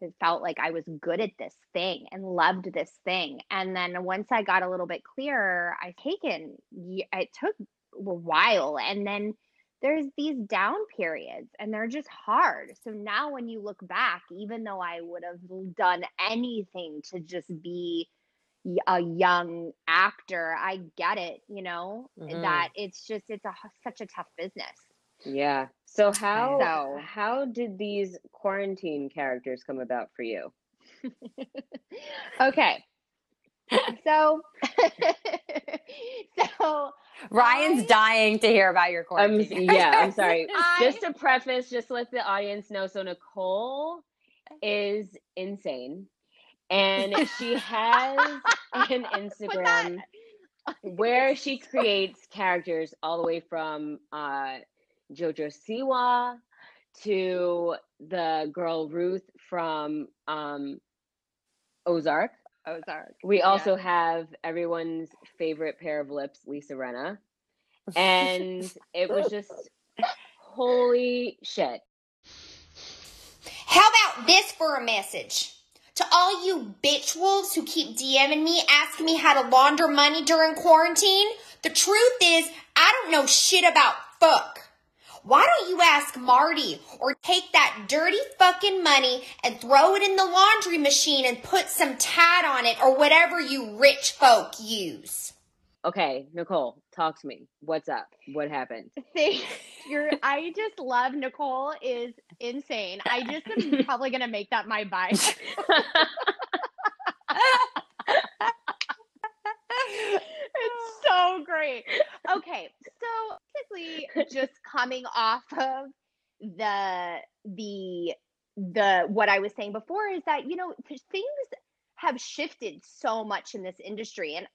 Speaker 3: it felt like I was good at this thing and loved this thing. And then once I got a little bit clearer, I taken it took a while and then there's these down periods and they're just hard. So now when you look back, even though I would have done anything to just be a young actor i get it you know mm-hmm. that it's just it's a such a tough business
Speaker 2: yeah so how so, how did these quarantine characters come about for you [LAUGHS]
Speaker 3: okay so [LAUGHS] so
Speaker 1: Ryan's I, dying to hear about your quarantine.
Speaker 2: Um, yeah, I'm [LAUGHS] sorry. I, just to preface, just let the audience know. So Nicole is insane and she has an [LAUGHS] Instagram where she creates characters all the way from uh, Jojo Siwa to the girl Ruth from um, Ozark.
Speaker 3: Ozark.
Speaker 2: We yeah. also have everyone's favorite pair of lips, Lisa Rinna. [LAUGHS] And it was just holy shit.
Speaker 4: How about this for a message? To all you bitch wolves who keep DMing me asking me how to launder money during quarantine, the truth is I don't know shit about fuck. Why don't you ask Marty or take that dirty fucking money and throw it in the laundry machine and put some tat on it or whatever you rich folk use?
Speaker 2: Okay, Nicole, talk to me. What's up? What happened? [LAUGHS]
Speaker 3: Thank you're I just love Nicole is insane. I just am [LAUGHS] probably gonna make that my bio. [LAUGHS] it's Okay, so basically [LAUGHS] just coming off of the the the what I was saying before is that you know things have shifted so much in this industry and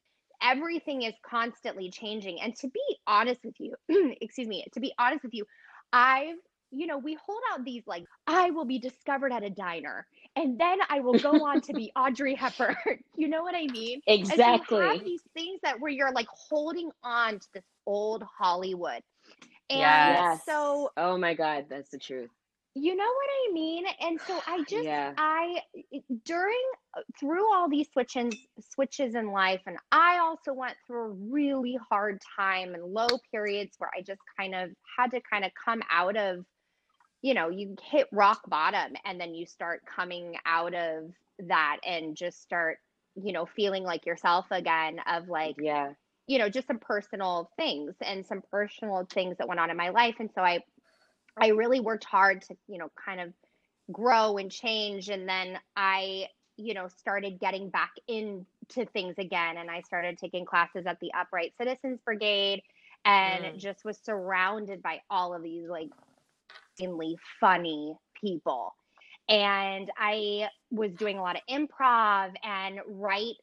Speaker 3: everything is constantly changing. And to be honest with you [CLEARS THROAT] excuse me to be honest with you i've you know we hold out these like i will be discovered at a diner and then i will go on to be [LAUGHS] audrey hepburn [LAUGHS] you know what i mean
Speaker 2: exactly
Speaker 3: and so you have these things that where you're like holding on to this old hollywood and
Speaker 2: Yes.
Speaker 3: so
Speaker 2: oh my god, that's the truth.
Speaker 3: you know what I mean? And so I just
Speaker 2: Yeah.
Speaker 3: I during uh, through all these switches switches in life and I also went through a really hard time and low periods where I just kind of had to kind of come out of you know, you hit rock bottom and then you start coming out of that and just start you know feeling like yourself again of like
Speaker 2: Yeah.
Speaker 3: you know just some personal things and some personal things that went on in my life and so i i really worked hard to you know kind of grow and change and then i you know started getting back into things again and i started taking classes at the upright citizens brigade and
Speaker 1: Mm.
Speaker 3: just was surrounded by all of these like insanely funny people and i was doing a lot of improv and right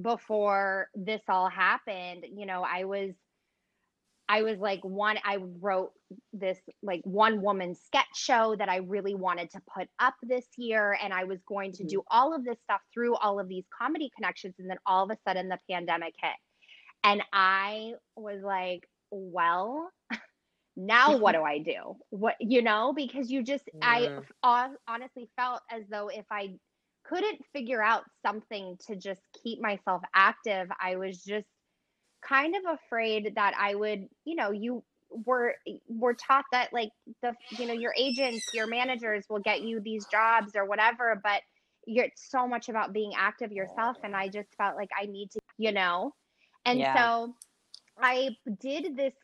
Speaker 3: before this all happened, you know, I was I was like one I wrote this like one woman sketch show that I really wanted to put up this year and I was going to mm-hmm. do all of this stuff through all of these comedy connections and then all of a sudden the pandemic hit. And I was like, well, [LAUGHS] now what [LAUGHS] do I do? What you know, because you just I
Speaker 1: Mm.
Speaker 3: honestly felt as though if I couldn't figure out something to just keep myself active, I was just kind of afraid that I would, you know, you were were taught that like the you know your agents, your managers will get you these jobs or whatever, but you're it's so much about being active yourself and I just felt like I need to, you know. And
Speaker 1: Yeah.
Speaker 3: so I did this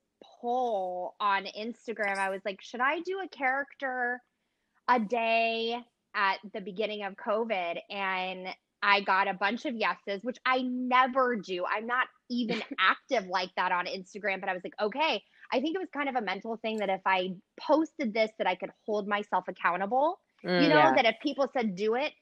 Speaker 3: poll on Instagram. I was like, should I do a character a day at the beginning of COVID? And I got a bunch of yeses, which I never do. I'm not even [LAUGHS] active like that on Instagram, but I was like, okay. I think it was kind of a mental thing that if I posted this, that I could hold myself accountable you
Speaker 1: Mm.
Speaker 3: know
Speaker 2: Yeah.
Speaker 3: that if people said do it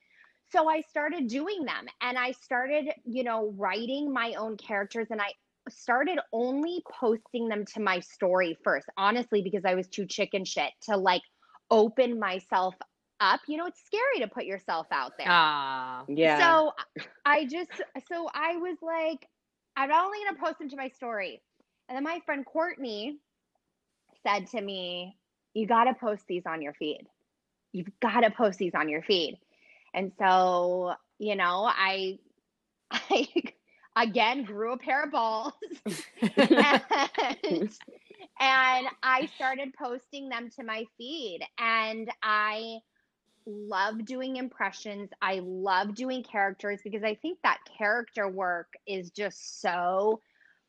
Speaker 3: so i started doing them and i started you know writing my own characters and i started only posting them to my story first honestly because i was too chicken shit to like open myself up you know it's scary to put yourself out there
Speaker 1: Ah.
Speaker 2: Yeah.
Speaker 3: so I just so I was like, I'm only gonna post them to my story. And then my friend Courtney said to me, You gotta post these on your feed. You've gotta post these on your feed. And so, you know, I [LAUGHS] I again grew a pair of balls and, [LAUGHS] [LAUGHS] and I started posting them to my feed and I love doing impressions. I love doing characters because I think that character work is just so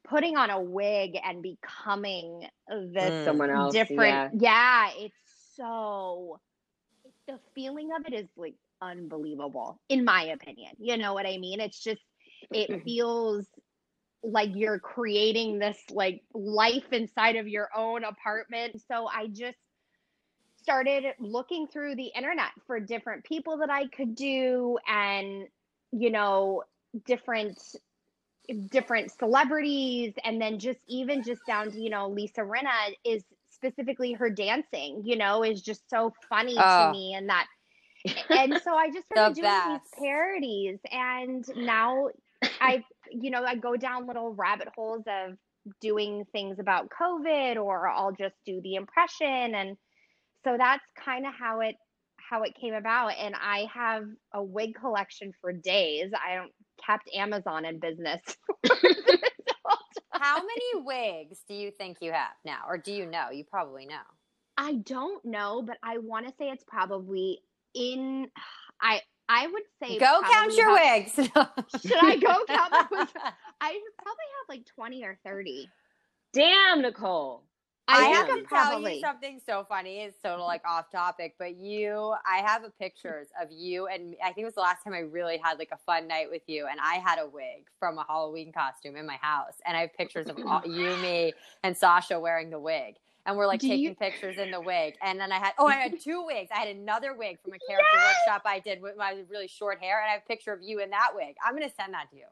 Speaker 3: putting on a wig and becoming this
Speaker 1: Mm.
Speaker 2: Someone else.
Speaker 3: different.
Speaker 2: Yeah.
Speaker 3: Yeah. it's so the feeling of it is like unbelievable, in my opinion. You know what I mean? It's just it mm-hmm. feels like you're creating this like life inside of your own apartment. So I just started looking through the internet for different people that I could do and you know different different celebrities and then just even just down to you know Lisa Rinna is specifically her dancing you know is just so funny
Speaker 1: Oh.
Speaker 3: to me and that [LAUGHS] and so I just started doing
Speaker 1: best.
Speaker 3: these parodies and now I you know I go down little rabbit holes of doing things about COVID or I'll just do the impression and so that's kind of how it how it came about and I have a wig collection for days. I don't kept Amazon in business. [LAUGHS]
Speaker 1: How many wigs do you think you have now, or do you know? You probably know.
Speaker 3: I don't know, but I want to say it's probably in. I I would say
Speaker 1: Go count your
Speaker 3: about-
Speaker 1: wigs. [LAUGHS]
Speaker 3: Should I go count my wigs? [LAUGHS] I probably have like twenty or thirty.
Speaker 2: Damn, Nicole.
Speaker 1: I,
Speaker 3: I,
Speaker 1: have
Speaker 3: think
Speaker 1: to tell
Speaker 3: probably.
Speaker 1: you something so funny. It's so like off topic, but you, I have a pictures of you, and I think it was the last time I really had like a fun night with you. And I had a wig from a Halloween costume in my house, and I have pictures of all, you, me, and Sasha wearing the wig. And we're like
Speaker 3: Do
Speaker 1: taking
Speaker 3: you-
Speaker 1: pictures in the wig. And then I had, oh, I had [LAUGHS] two wigs. I had another wig from a character workshop I did with my really short hair. And I have a picture of you in that wig. I'm going to send that to you.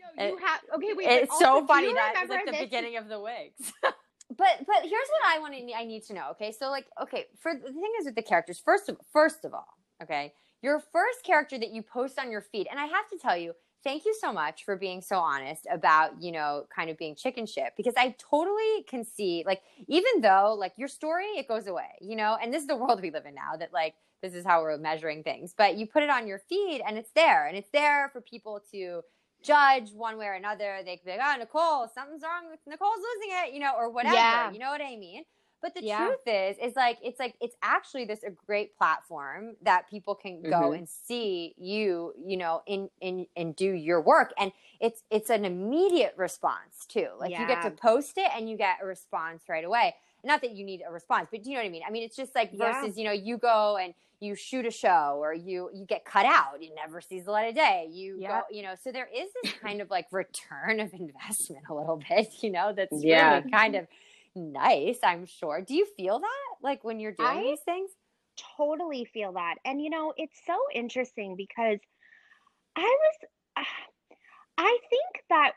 Speaker 3: No, eh, you
Speaker 1: It-
Speaker 3: have okay. Wait,
Speaker 1: It's so funny that it's like the
Speaker 3: this?
Speaker 1: beginning of the wigs. [LAUGHS] but but here's what I want to I need to know. Okay, so like okay, for the thing is with the characters. First of first of all, okay, your first character that you post on your feed, and I have to tell you. Thank you so much for being so honest about, you know, kind of being chicken shit because I totally can see like even though like your story it goes away, you know, and this is the world we live in now that like this is how we're measuring things. But you put it on your feed and it's there and it's there for people to judge one way or another. They could be like, oh, Nicole, something's wrong with Nicole's losing it, you know, or whatever.
Speaker 3: Yeah.
Speaker 1: You know what I mean? But the
Speaker 3: Yeah.
Speaker 1: truth is, is like it's like it's actually this a great platform that people can go
Speaker 2: Mhm.
Speaker 1: and see you, you know, in in and do your work, and it's it's an immediate response too. Like you get to post it and you get a response right away. Not that you need a response, but do you know what I mean? I mean, it's just like
Speaker 3: Yeah.
Speaker 1: versus you know you go and you shoot a show or you you get cut out it never sees the light of day you
Speaker 3: Yeah.
Speaker 1: go you know so there is this kind of like return of investment a little bit you know that's
Speaker 2: Yeah.
Speaker 1: really kind of nice i'm sure do you feel that like when you're doing
Speaker 3: I-
Speaker 1: these things
Speaker 3: totally feel that. And you know, it's so interesting because I was [SIGHS] I think that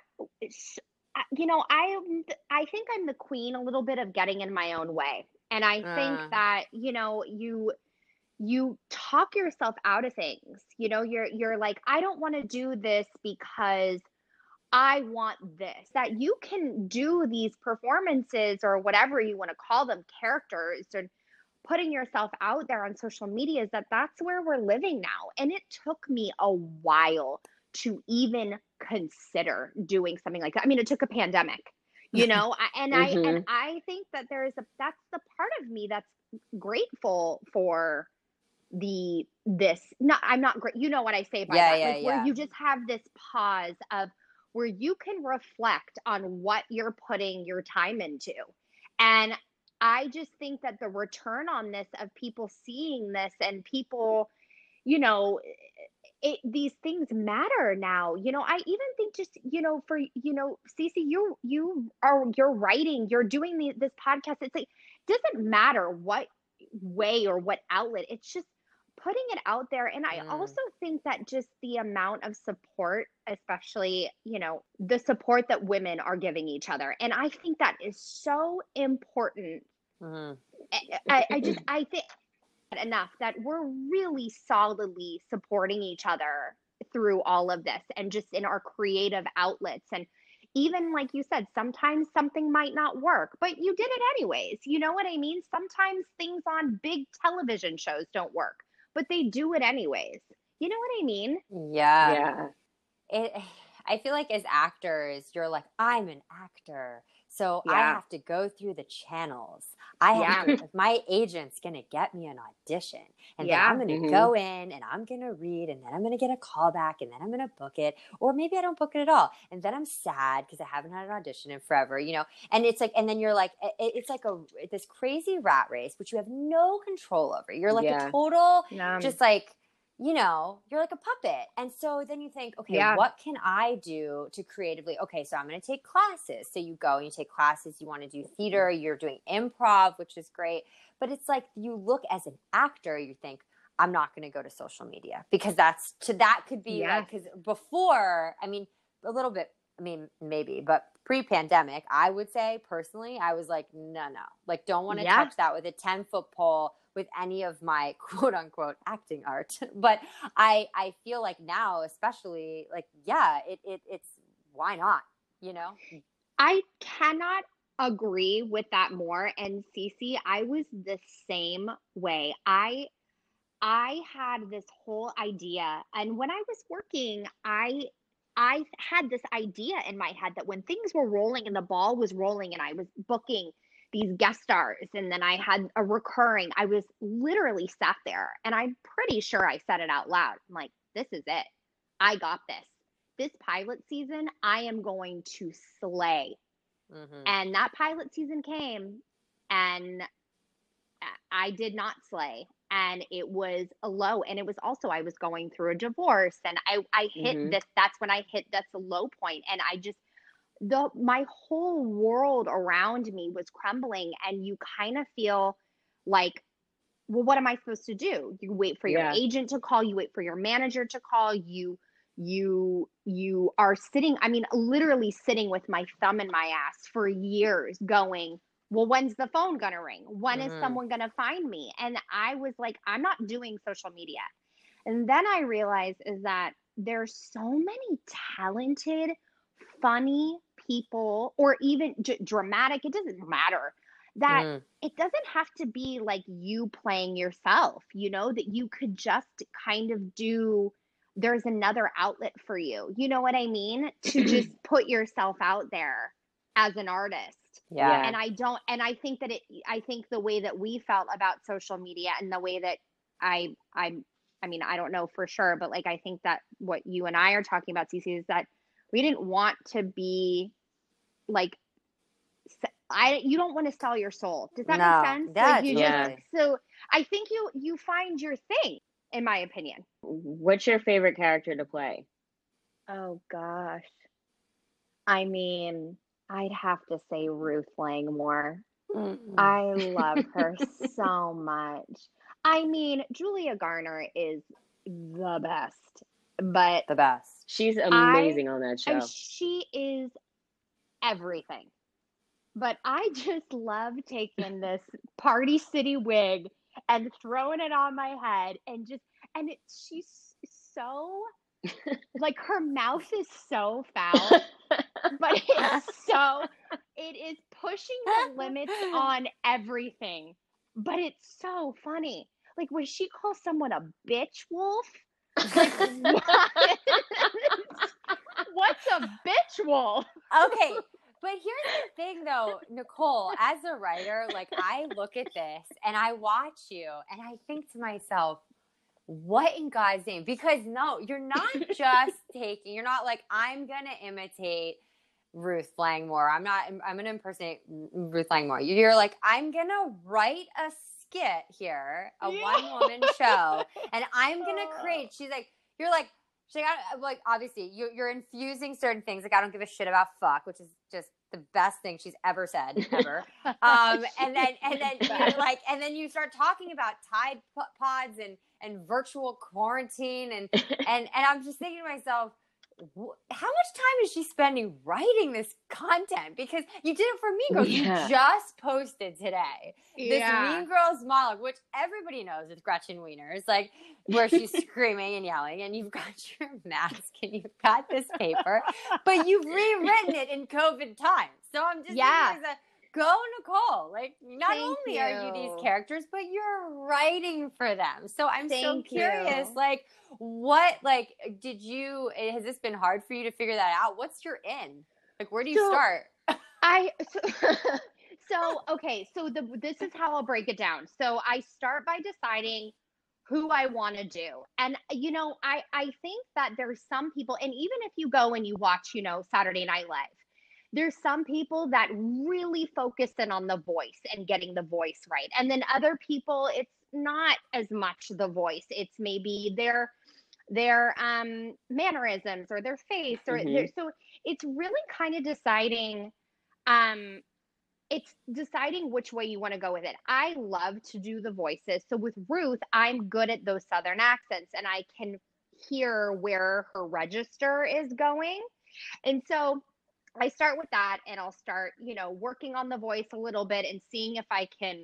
Speaker 3: you know, I I think I'm the queen a little bit of getting in my own way. And I think uh. that, you know, you you talk yourself out of things. You know, you're you're like I don't want to do this because I want this. That you can do these performances or whatever you want to call them, characters and putting yourself out there on social media is that that's where we're living now. And it took me a while to even consider doing something like that. I mean, it took a pandemic, you [LAUGHS] know, and I and mm-hmm. I think that there is a that's the part of me that's grateful for the this not I'm not great you know what I say by
Speaker 1: Yeah,
Speaker 3: that
Speaker 1: yeah,
Speaker 3: like where you just have this pause of where you can reflect on what you're putting your time into and I just think that the return on this of people seeing this and people, you know, it, these things matter now. You know, I even think just, you know, for, you know, Cece, you, you are, you're writing, you're doing the, this podcast. It's like, doesn't matter what way or what outlet, it's just putting it out there. And I
Speaker 1: Mm.
Speaker 3: also think that just the amount of support, especially, you know, the support that women are giving each other. And I think that is so important.
Speaker 1: Mhm.
Speaker 3: I- I, I just I think enough that we're really solidly supporting each other through all of this and just in our creative outlets. And even like you said sometimes something might not work but you did it anyways. You know what i mean? Sometimes things on big television shows don't work but they do it anyways. You know what i mean?
Speaker 1: Yeah.
Speaker 2: Yeah.
Speaker 1: It i feel like as actors you're like i'm an actor so i have to go through the channels i have
Speaker 3: Yeah.
Speaker 1: to, my agent's gonna get me an audition and
Speaker 3: Yeah.
Speaker 1: then i'm gonna
Speaker 2: Mhm.
Speaker 1: go in and i'm gonna read and then i'm gonna get a callback and then i'm gonna book it or maybe i don't book it at all and then i'm sad because i haven't had an audition in forever you know and it's like and then you're like it- it's like a this crazy rat race which you have no control over you're like
Speaker 2: Yeah.
Speaker 1: a total
Speaker 3: um,
Speaker 1: just like you know you're like a puppet and so then you think okay
Speaker 3: Yeah.
Speaker 1: what can i do to creatively okay so i'm going to take classes so you go and you take classes you want to do theater you're doing improv which is great but it's like you look as an actor you think i'm not going to go to social media because that's to that could be
Speaker 3: Yeah.
Speaker 1: like because before i mean a little bit i mean maybe but pre-pandemic i would say personally i was like no no like don't want to
Speaker 3: Yeah.
Speaker 1: touch that with a 10 foot pole with any of my [LAUGHS] quote unquote acting art [LAUGHS] but i i feel like now especially like yeah it, it it's why not you know
Speaker 3: I cannot agree with that more. And Cece, I was the same way. I I had this whole idea, and when I was working, I I had this idea in my head that when things were rolling and the ball was rolling and I was booking these guest stars and then I had a recurring. I was literally sat there and I'm pretty sure I said it out loud. I'm like, this is it. I got this. This pilot season, I am going to slay.
Speaker 1: Mhm.
Speaker 3: And that pilot season came and I did not slay. And it was a low. And it was also, I was going through a divorce and I, I hit
Speaker 2: Mhm.
Speaker 3: this, that's when I hit, that's a low. And I just, the, my whole world around me was crumbling. And you kind of feel like, well, what am I supposed to do? You wait for your
Speaker 2: Yeah.
Speaker 3: agent to call, you wait for your manager to call, you, you you are sitting i mean literally sitting with my thumb in my ass for years going well when's the phone gonna ring When is
Speaker 1: Mhm.
Speaker 3: someone gonna find me and i was like i'm not doing social media and then i realized is that there's so many talented funny people or even j- dramatic it doesn't matter that
Speaker 1: Mm.
Speaker 3: it doesn't have to be like you playing yourself, you know, that you could just kind of do there's another outlet for you. You know what I mean? To [CLEARS THROAT] just put yourself out there as an artist.
Speaker 1: Yeah.
Speaker 2: Yeah.
Speaker 3: And I don't and I think that it I think the way that we felt about social media and the way that I I I mean, I don't know for sure, but like I think that what you and I are talking about, Cece is that we didn't want to be like s- I you don't want to sell your soul. Does that
Speaker 1: No.
Speaker 3: make sense?
Speaker 1: Yeah,
Speaker 3: like you
Speaker 2: Yeah.
Speaker 3: just so I think you you find your thing, in my opinion.
Speaker 2: What's your favorite character to play?
Speaker 3: Oh gosh. I mean, I'd have to say Ruth Langmore.
Speaker 1: Mm.
Speaker 3: I love her [LAUGHS] so much. I mean, Julia Garner is the best, but
Speaker 1: the best.
Speaker 2: She's amazing on that show.
Speaker 3: and she is everything. But I just love taking this Party City wig and throwing it on my head and just and it she's so [LAUGHS] like her mouth is so [LAUGHS] foul, [LAUGHS] but it's [LAUGHS] so it is pushing the limits [LAUGHS] on everything. But it's so funny. Like when she calls someone a bitch wolf, like what? What's a bitch wolf?
Speaker 1: okay but here's the thing though nicole as a writer like i look at this and i watch you and i think to myself what in god's name because no you're not just taking you're not like i'm gonna imitate ruth langmore i'm not i'm gonna impersonate ruth langmore you're like i'm gonna write a skit here a one woman show and i'm gonna [LAUGHS] create she's like you're like She's like, I, like obviously you, you're infusing certain things. Like I don't give a shit about fuck, which is just the best thing she's ever said ever. [LAUGHS] um, and then and then [LAUGHS] you're like, and then you start talking about Tide Pods and and virtual quarantine and and and I'm just thinking to myself, how much time is she spending writing this content? Because you did it for Mean Girls.
Speaker 2: Yeah.
Speaker 1: You just posted today this
Speaker 3: yeah.
Speaker 1: Mean Girls monologue, which everybody knows is Gretchen Wieners, like where she's [LAUGHS] screaming and yelling, and you've got [LAUGHS] your mask and you've got this paper, but you've rewritten it in COVID times. So I'm just
Speaker 3: Yeah.
Speaker 1: a, go Nicole. Like not
Speaker 3: Thank
Speaker 1: only are you these characters, but you're writing for them. So I'm so curious,
Speaker 3: you.
Speaker 1: like what, like did you? Eh, has this been hard for you to figure that out? What's your in? Like where do you
Speaker 3: So-
Speaker 1: start?
Speaker 3: I so, [LAUGHS] so okay, so the this is how I'll break it down. So I start by deciding who I want to do. And eh, you know, I I think that there's some people and even if you go and you watch, you know, Saturday Night Live, there's some people that really focus in on the voice and getting the voice right. And then other people it's not as much the voice. It's maybe their their um mannerisms or their face or
Speaker 2: Mhm.
Speaker 3: their so it's really kind of deciding um it's deciding which way you want to go with it. I love to do the voices. So with Ruth, I'm good at those southern accents and I can hear where her register is going. And so I start with that and I'll start, you know, working on the voice a little bit and seeing if I can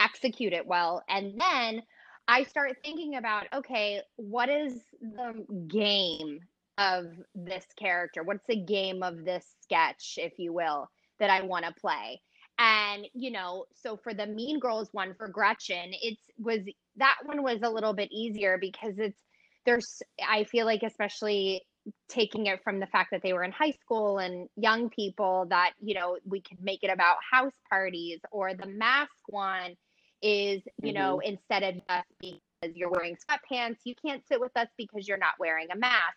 Speaker 3: execute it well. And then I start thinking about, okay, what is the game of this character? What's the game of this sketch, if you will, that I want to play? And, you know, so for the Mean Girls one for Gretchen, it's was that one was a little bit easier because it's there's I feel like especially taking it from the fact that they were in high school and young people that you know we can make it about house parties or the mask one is you know mm-hmm. instead of just because you're wearing sweatpants you can't sit with us because you're not wearing a mask.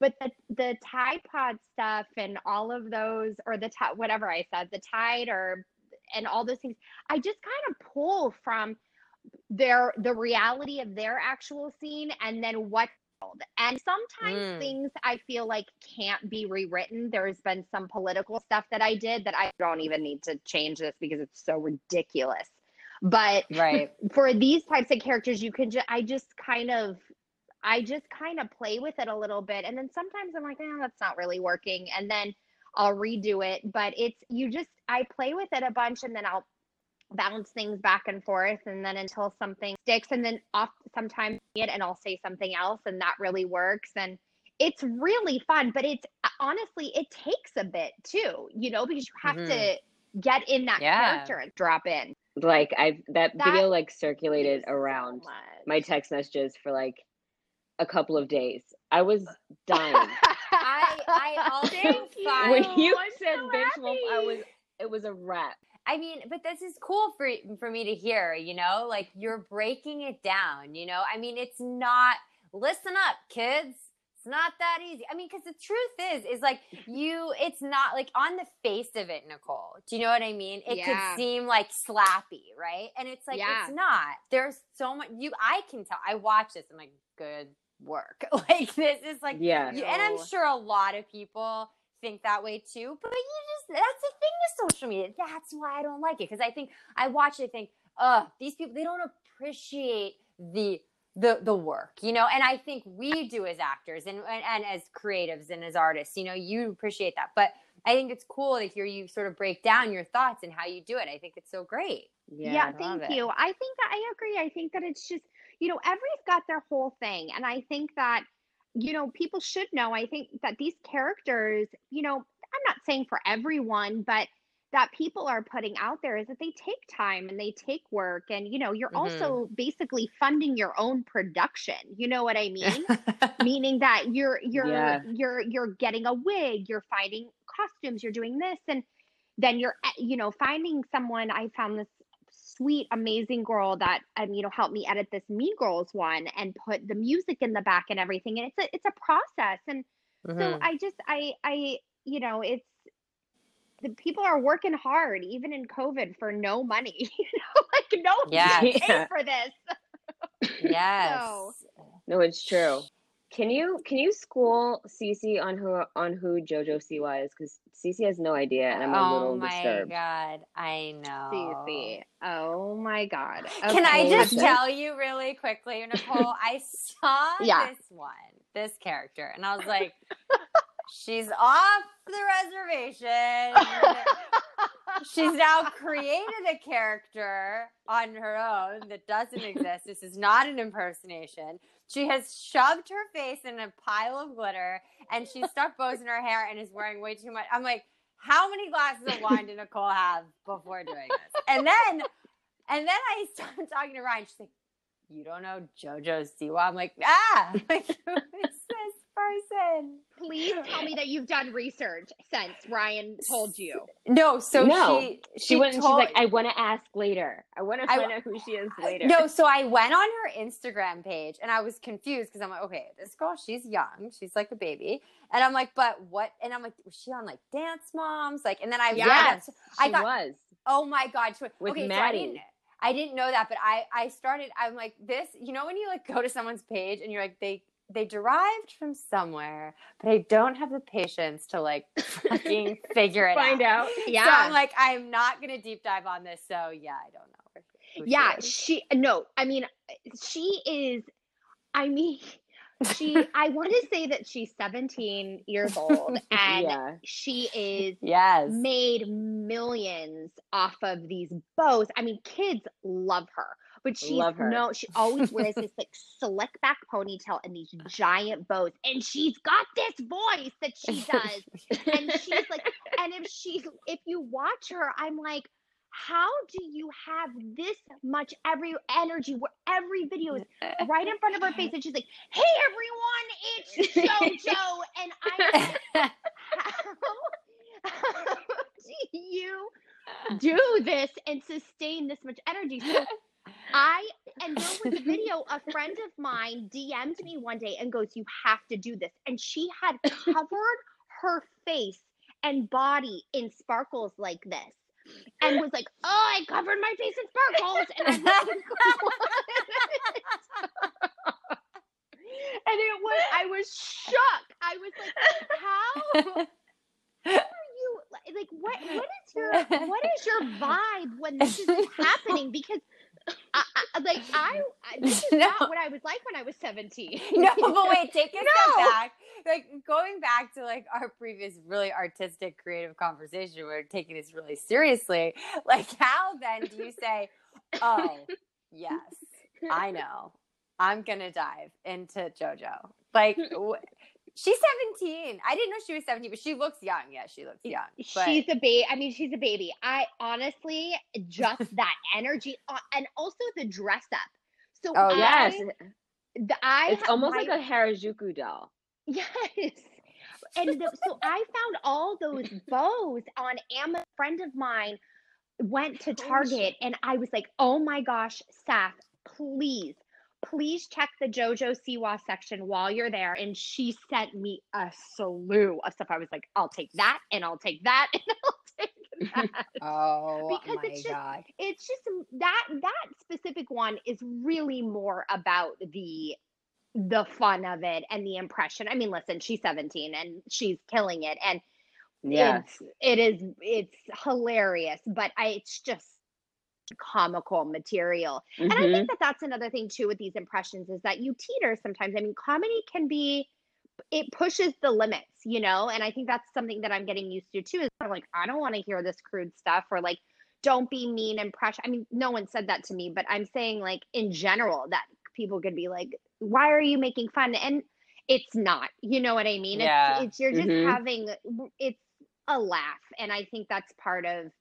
Speaker 3: But the the tide pod stuff and all of those or the t- whatever i said the tide or and all those things i just kind of pull from their the reality of their actual scene and then what and sometimes
Speaker 1: Mm.
Speaker 3: things I feel like can't be rewritten. There's been some political stuff that I did that I don't even need to change this because it's so ridiculous. But
Speaker 1: Right.
Speaker 3: for these types of characters, you can just, I just kind of, I just kind of play with it a little bit. And then sometimes I'm like, eh, that's not really working. And then I'll redo it. But it's, you just, I play with it a bunch and then I'll bounce things back and forth. And then until something sticks, and then off sometimes it and I'll say something else and that really works. And it's really fun, but it's honestly, it takes a bit too, you know, because you have
Speaker 1: Mhm.
Speaker 3: to get in that
Speaker 1: Yeah.
Speaker 3: character and drop in.
Speaker 2: Like I've that,
Speaker 3: That
Speaker 2: video like circulated around
Speaker 3: much.
Speaker 2: my text messages for like a couple of days. I was dying. [LAUGHS]
Speaker 1: I I [LAUGHS] also
Speaker 3: Thank you.
Speaker 2: when you
Speaker 3: I'm
Speaker 2: said
Speaker 3: so
Speaker 2: bitch wolf, I was it was a wrap.
Speaker 1: I mean, but this is cool for for me to hear, you know? Like you're breaking it down, you know? I mean, it's not listen up, kids. It's not that easy. I mean, cuz the truth is is like you it's not like on the face of it, Nicole. Do you know what I mean? It
Speaker 3: Yeah.
Speaker 1: could seem like slappy, right? And it's like
Speaker 3: Yeah.
Speaker 1: it's not. There's so much you I can tell. I watch this. I'm like, good work. [LAUGHS] Like this is like
Speaker 2: Yeah.
Speaker 1: you- and I'm sure a lot of people think that way too. But you just that's the thing with social media. That's why I don't like it. Because I think I watch it, I think, uh, these people they don't appreciate the the the work, you know. And I think we do as actors and, and and as creatives and as artists, you know, you appreciate that. But I think it's cool to hear you sort of break down your thoughts and how you do it. I think it's so great.
Speaker 2: Yeah.
Speaker 3: Yeah, thank
Speaker 1: it.
Speaker 3: you. I think that I agree. I think that it's just, you know, everybody's got their whole thing. And I think that, you know, people should know. I think that these characters, you know, I'm not saying for everyone, but that people are putting out there is that they take time and they take work. And, you know, you're
Speaker 1: Mhm.
Speaker 3: also basically funding your own production. You know what I mean? [LAUGHS] meaning that you're you're
Speaker 2: Yeah.
Speaker 3: you're you're getting a wig you're finding costumes you're doing this and then you're eh, you know finding someone i found this sweet amazing girl that um you know helped me edit this mean girls one and put the music in the back and everything and it's a it's a process and so
Speaker 1: Mhm.
Speaker 3: i just i i you know it's the people are working hard even in covid for no money [LAUGHS] you know like no
Speaker 1: Yeah.
Speaker 3: one paid for this [LAUGHS]
Speaker 1: yes.
Speaker 3: So-
Speaker 2: No, it's true. Can you can you school Cece on who on who JoJo Siwa is? Because Cece has no idea, and I'm a
Speaker 1: oh
Speaker 2: little
Speaker 1: my
Speaker 2: disturbed.
Speaker 1: god, I know.
Speaker 3: Cece. Oh my God.
Speaker 1: Can I just
Speaker 2: listen.
Speaker 1: tell you really quickly, Nicole? [LAUGHS] I saw
Speaker 3: Yeah.
Speaker 1: this one, this character, and I was like, she's off the reservation. She's now created a character on her own that doesn't exist. This is not an impersonation. She has shoved her face in a pile of glitter and she's stuck [LAUGHS] bows in her hair and is wearing way too much. I'm like, how many glasses of wine did Nicole have before doing this? And then, and then I started talking to Ryan. She's like, you don't know JoJo Siwa? I'm like, ah, [LAUGHS] like, who is this person?
Speaker 3: Please tell me that you've done research since Ryan told you.
Speaker 1: No, so
Speaker 2: No.
Speaker 1: she
Speaker 2: She went and she's like, I want to ask later. I want to
Speaker 1: I-
Speaker 2: find out who she is later.
Speaker 1: No, so I went on her Instagram page and I was confused because I'm like, okay, this girl, she's young, she's like a baby, and I'm like, but what? And I'm like, was she on like Dance Moms? Like, and then I
Speaker 2: Yes,
Speaker 1: read, I
Speaker 2: she
Speaker 1: got-
Speaker 2: was.
Speaker 1: oh my god, she,
Speaker 2: With
Speaker 1: okay, I
Speaker 2: Maddie.
Speaker 1: didn't, I didn't know that, but I I started. I'm like this, you know, when you like go to someone's page and you're like they. They derived from somewhere, but I don't have the patience to like [LAUGHS] fucking figure it out.
Speaker 2: Find
Speaker 1: out.
Speaker 2: out.
Speaker 1: So I'm like, I'm not gonna deep dive on this. So yeah, I don't know. who
Speaker 3: Yeah, she no, I mean she is I mean [LAUGHS] she I want to say that she's 17 years old [LAUGHS] and
Speaker 2: yeah.
Speaker 3: she is
Speaker 1: Yes.
Speaker 3: made millions off of these bows. I mean, kids love her, but she's
Speaker 2: Love her.
Speaker 3: no, she always wears this like slick back ponytail and these [SIGHS] giant bows, and she's got this voice that she [LAUGHS] does, and she's like, and if she's if you watch her, I'm like. how do you have this much every energy where every video is [LAUGHS] right in front of her face and she's like, "Hey everyone, it's JoJo," and I how, how [LAUGHS] do you do this and sustain this much energy? So I and there was a [LAUGHS] video. A friend of mine DM'd me one day and goes, "You have to do this," and she had covered her face and body in sparkles like this and was like, "Oh, I covered my face in sparkles," and I [LAUGHS] and it was I was shocked. I was like, "How?" How are you like what what is your what is your vibe when this is [LAUGHS] happening because I, I, like I, I this is [LAUGHS]
Speaker 1: No.
Speaker 3: not what I was like when I was 17 [LAUGHS]
Speaker 1: no, but [LAUGHS] wait, take a
Speaker 3: No.
Speaker 1: step back. Like going back to like our previous really artistic, creative conversation, we're taking this really seriously. Like, how then do you say, "Oh, yes, I know, I'm gonna dive into JoJo"? Like, wh- she's 17. I didn't know she was 17, but she looks young. Yeah, she looks young. But
Speaker 3: She's a baby. I mean, she's a baby. I honestly just [LAUGHS] that energy uh, and also the dress up. So
Speaker 1: Oh,
Speaker 3: I,
Speaker 2: Yes,
Speaker 3: the, I
Speaker 2: it's
Speaker 3: ha-
Speaker 2: almost
Speaker 3: my-
Speaker 2: like a Harajuku doll.
Speaker 3: yes. And the, so I found all those bows on Amazon. A friend of mine went to Target and I was like, oh my gosh, Saf, please, please check the JoJo Siwa section while you're there. And she sent me a slew of stuff. I was like, I'll take that and I'll take that [LAUGHS] and I'll take that. [LAUGHS]
Speaker 1: oh
Speaker 3: Because
Speaker 1: my
Speaker 3: it's just-
Speaker 1: god,
Speaker 3: it's just that that specific one is really more about the the fun of it and the impression. I mean, listen, she's 17 and she's killing it and
Speaker 2: Yeah,
Speaker 3: it's it is it's hilarious, but I it's just comical material. And I think that that's another thing too with these impressions is that you teeter sometimes. I mean, comedy can be it pushes the limits, you know, and I think that's something that I'm getting used to too. Is of like I don't want to hear this crude stuff or like don't be mean and pressure. I mean, no one said that to me, but I'm saying like in general that people could be like, why are you making fun? And it's not, you know what I mean?
Speaker 1: Yeah.
Speaker 3: It's, it's you're just
Speaker 2: Mhm.
Speaker 3: having it's a laugh, and I think that's part of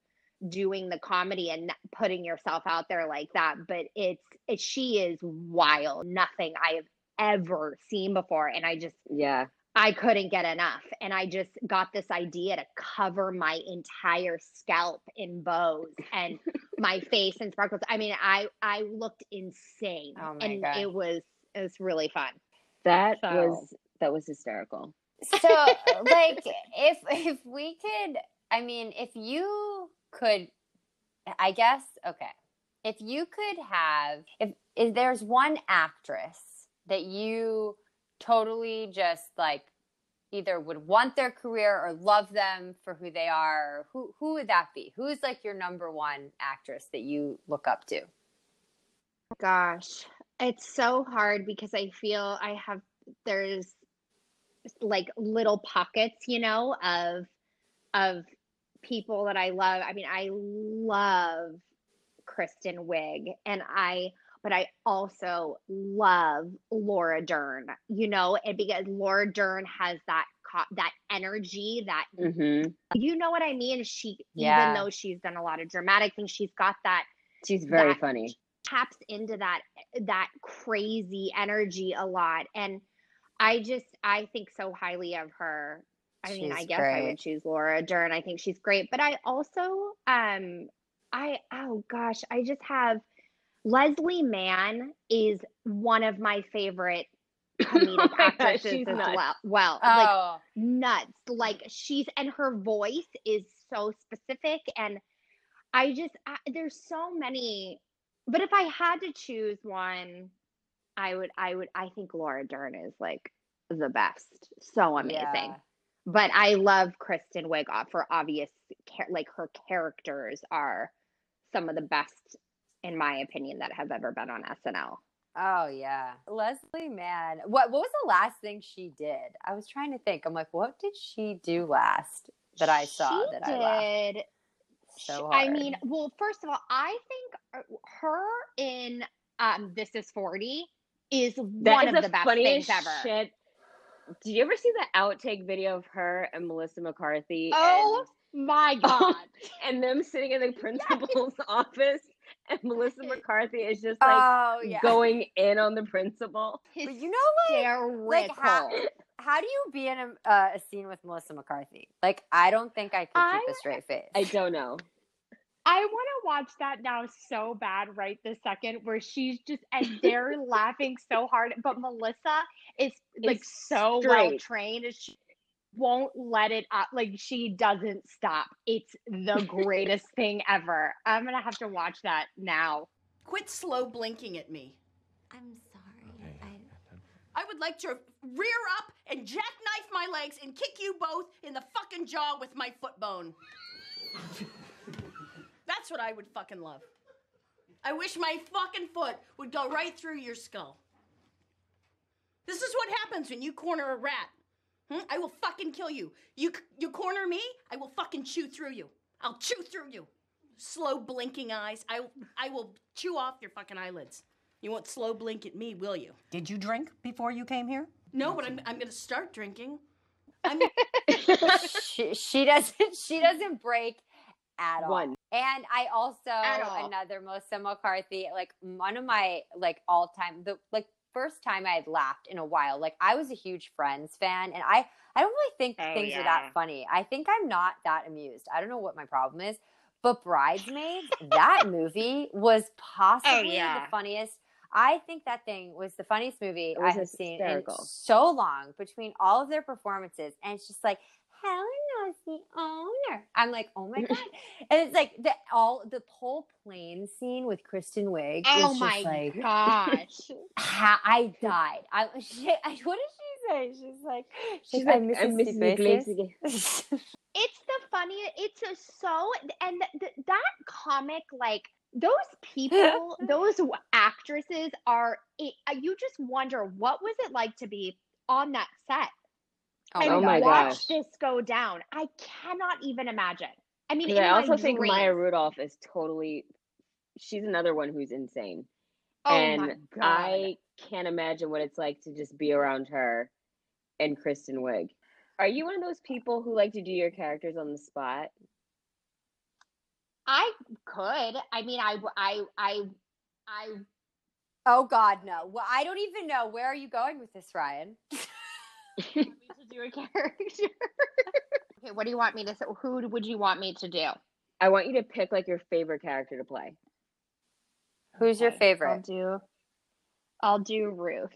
Speaker 3: doing the comedy and putting yourself out there like that. But it's it, she is wild, nothing I have ever seen before, and I just
Speaker 2: yeah.
Speaker 3: I couldn't get enough. And I just got this idea to cover my entire scalp in bows and [LAUGHS] my face and sparkles. I mean, I I looked insane.
Speaker 1: Oh my
Speaker 3: and
Speaker 1: God.
Speaker 3: it was it was really fun.
Speaker 2: That
Speaker 3: So-
Speaker 2: was that was hysterical.
Speaker 1: so [LAUGHS] like if if we could i mean if you could i guess okay. If you could have if if there's one actress that you totally just like either would want their career or love them for who they are who who would that be? Who's like your number one actress that you look up to?
Speaker 3: Gosh, it's so hard because I feel I have there's like little pockets, you know, of of people that I love. I mean, I love Kristen Wiig and I but I also love Laura Dern, you know, and because Laura Dern has that that energy, that
Speaker 2: hmm
Speaker 3: you know what I mean? She
Speaker 1: Yeah.
Speaker 3: even though she's done a lot of dramatic things, she's got that
Speaker 2: She's very
Speaker 3: That-
Speaker 2: funny.
Speaker 3: taps into that that crazy energy a lot and i just i think so highly of her i mean i guess i would choose laura dern i think she's great but i also um i oh gosh i just have leslie mann is one of my favorite comedic [LAUGHS]
Speaker 2: Oh my
Speaker 3: actresses
Speaker 2: she's
Speaker 3: as
Speaker 2: nuts.
Speaker 3: well well like
Speaker 1: oh
Speaker 3: nuts. Like she's and her voice is so specific, and I just I, there's so many. But if I had to choose one, I would I would I think Laura Dern is like the best. So amazing.
Speaker 1: yeah.
Speaker 3: But I love Kristen Wiig for obvious char- like her characters are some of the best in my opinion that have ever been on SNL.
Speaker 1: Oh yeah, Leslie Mann. What what was the last thing she did? I was trying to think. I'm like, what did she do last that I saw
Speaker 3: She
Speaker 1: that I laughed
Speaker 3: did
Speaker 1: so
Speaker 3: I mean, well, first of all, I think uh, her in um, This Is 40 is
Speaker 2: That
Speaker 3: one
Speaker 2: is
Speaker 3: of the best things ever.
Speaker 2: shit. Did you ever see the outtake video of her and Melissa McCarthy?
Speaker 3: Oh
Speaker 2: and
Speaker 3: My [LAUGHS] God.
Speaker 2: and them sitting in the principal's office, and Melissa McCarthy is just like
Speaker 1: oh yeah.
Speaker 2: going in on the principal.
Speaker 1: But you know,
Speaker 3: Hysterical.
Speaker 1: like how how do you be in a, uh, a scene with Melissa McCarthy? Like I don't think I could keep a straight face.
Speaker 2: I don't know.
Speaker 3: I want to watch that now so bad right this second, where she's just and [LAUGHS] they're laughing so hard, but Melissa is like
Speaker 2: Is
Speaker 3: so well
Speaker 2: straight.
Speaker 3: trained, she won't let it up. Like she doesn't stop. It's the greatest [LAUGHS] thing ever. I'm gonna have to watch that now.
Speaker 5: Quit slow blinking at me.
Speaker 4: I'm sorry.
Speaker 5: I would like to rear up and jackknife my legs and kick you both in the fucking jaw with my foot bone. [LAUGHS] That's what I would fucking love. I wish my fucking foot would go right through your skull. This is what happens when you corner a rat. Hmm? I will fucking kill you. You you corner me, I will fucking chew through you. I'll chew through you. Slow blinking eyes. I I will chew off your fucking eyelids. You won't slow blink at me, will you?
Speaker 6: Did you drink before you came here?
Speaker 5: No, but I'm I'm gonna start drinking. [LAUGHS] I'm
Speaker 1: she, she doesn't she doesn't break at all.
Speaker 2: One.
Speaker 1: And I also another Melissa McCarthy, like one of my like all time the like first time I had laughed in a while. Like I was a huge Friends fan and I I don't really think
Speaker 3: Oh,
Speaker 1: things are that funny. I think I'm not that amused. I don't know what my problem is. But Bridesmaids, that movie was [LAUGHS] oh, possibly
Speaker 3: yeah.
Speaker 1: the funniest. I think that thing was the funniest movie I
Speaker 2: was
Speaker 1: have seen in
Speaker 2: hysterical.
Speaker 1: so long between all of their performances. And it's just like, Helena's the owner. I'm like, oh my [LAUGHS] God. and it's like the all the whole plane scene with Kristen Wiig.
Speaker 3: Oh
Speaker 1: was
Speaker 3: my
Speaker 1: just like,
Speaker 3: gosh. [LAUGHS]
Speaker 1: ha- I died. I, [LAUGHS] she, I what did she say? She's like,
Speaker 2: She's
Speaker 1: like,
Speaker 2: like,
Speaker 1: "I'm
Speaker 2: I'm
Speaker 1: Mrs.
Speaker 2: Mrs.
Speaker 1: Iglesias."
Speaker 2: Iglesias.
Speaker 3: it's the funniest it's a so and th- th- that comic like those [LAUGHS] people those actresses are it, uh, you just wonder what was it like to be on that set
Speaker 1: Oh
Speaker 3: and
Speaker 2: my
Speaker 3: watch
Speaker 2: gosh.
Speaker 3: this go down i cannot even imagine i mean, in
Speaker 2: I
Speaker 3: my
Speaker 2: also think Maya Rudolph is totally. She's another one who's insane,
Speaker 3: oh
Speaker 2: and
Speaker 3: my god
Speaker 2: I can't imagine what it's like to just be around her and Kristen Wiig. Are you one of those people who like to do your characters on the spot?
Speaker 3: I could i mean I, I, I, I.
Speaker 1: oh God, no. Well, I don't even know. Where are you going with this, Ryan? [LAUGHS]
Speaker 3: to do a character [LAUGHS] okay what do you want me to say who would you want me to do
Speaker 2: I want you to pick like your favorite character to play.
Speaker 1: Who's your favorite?
Speaker 3: i'll do i'll do ruth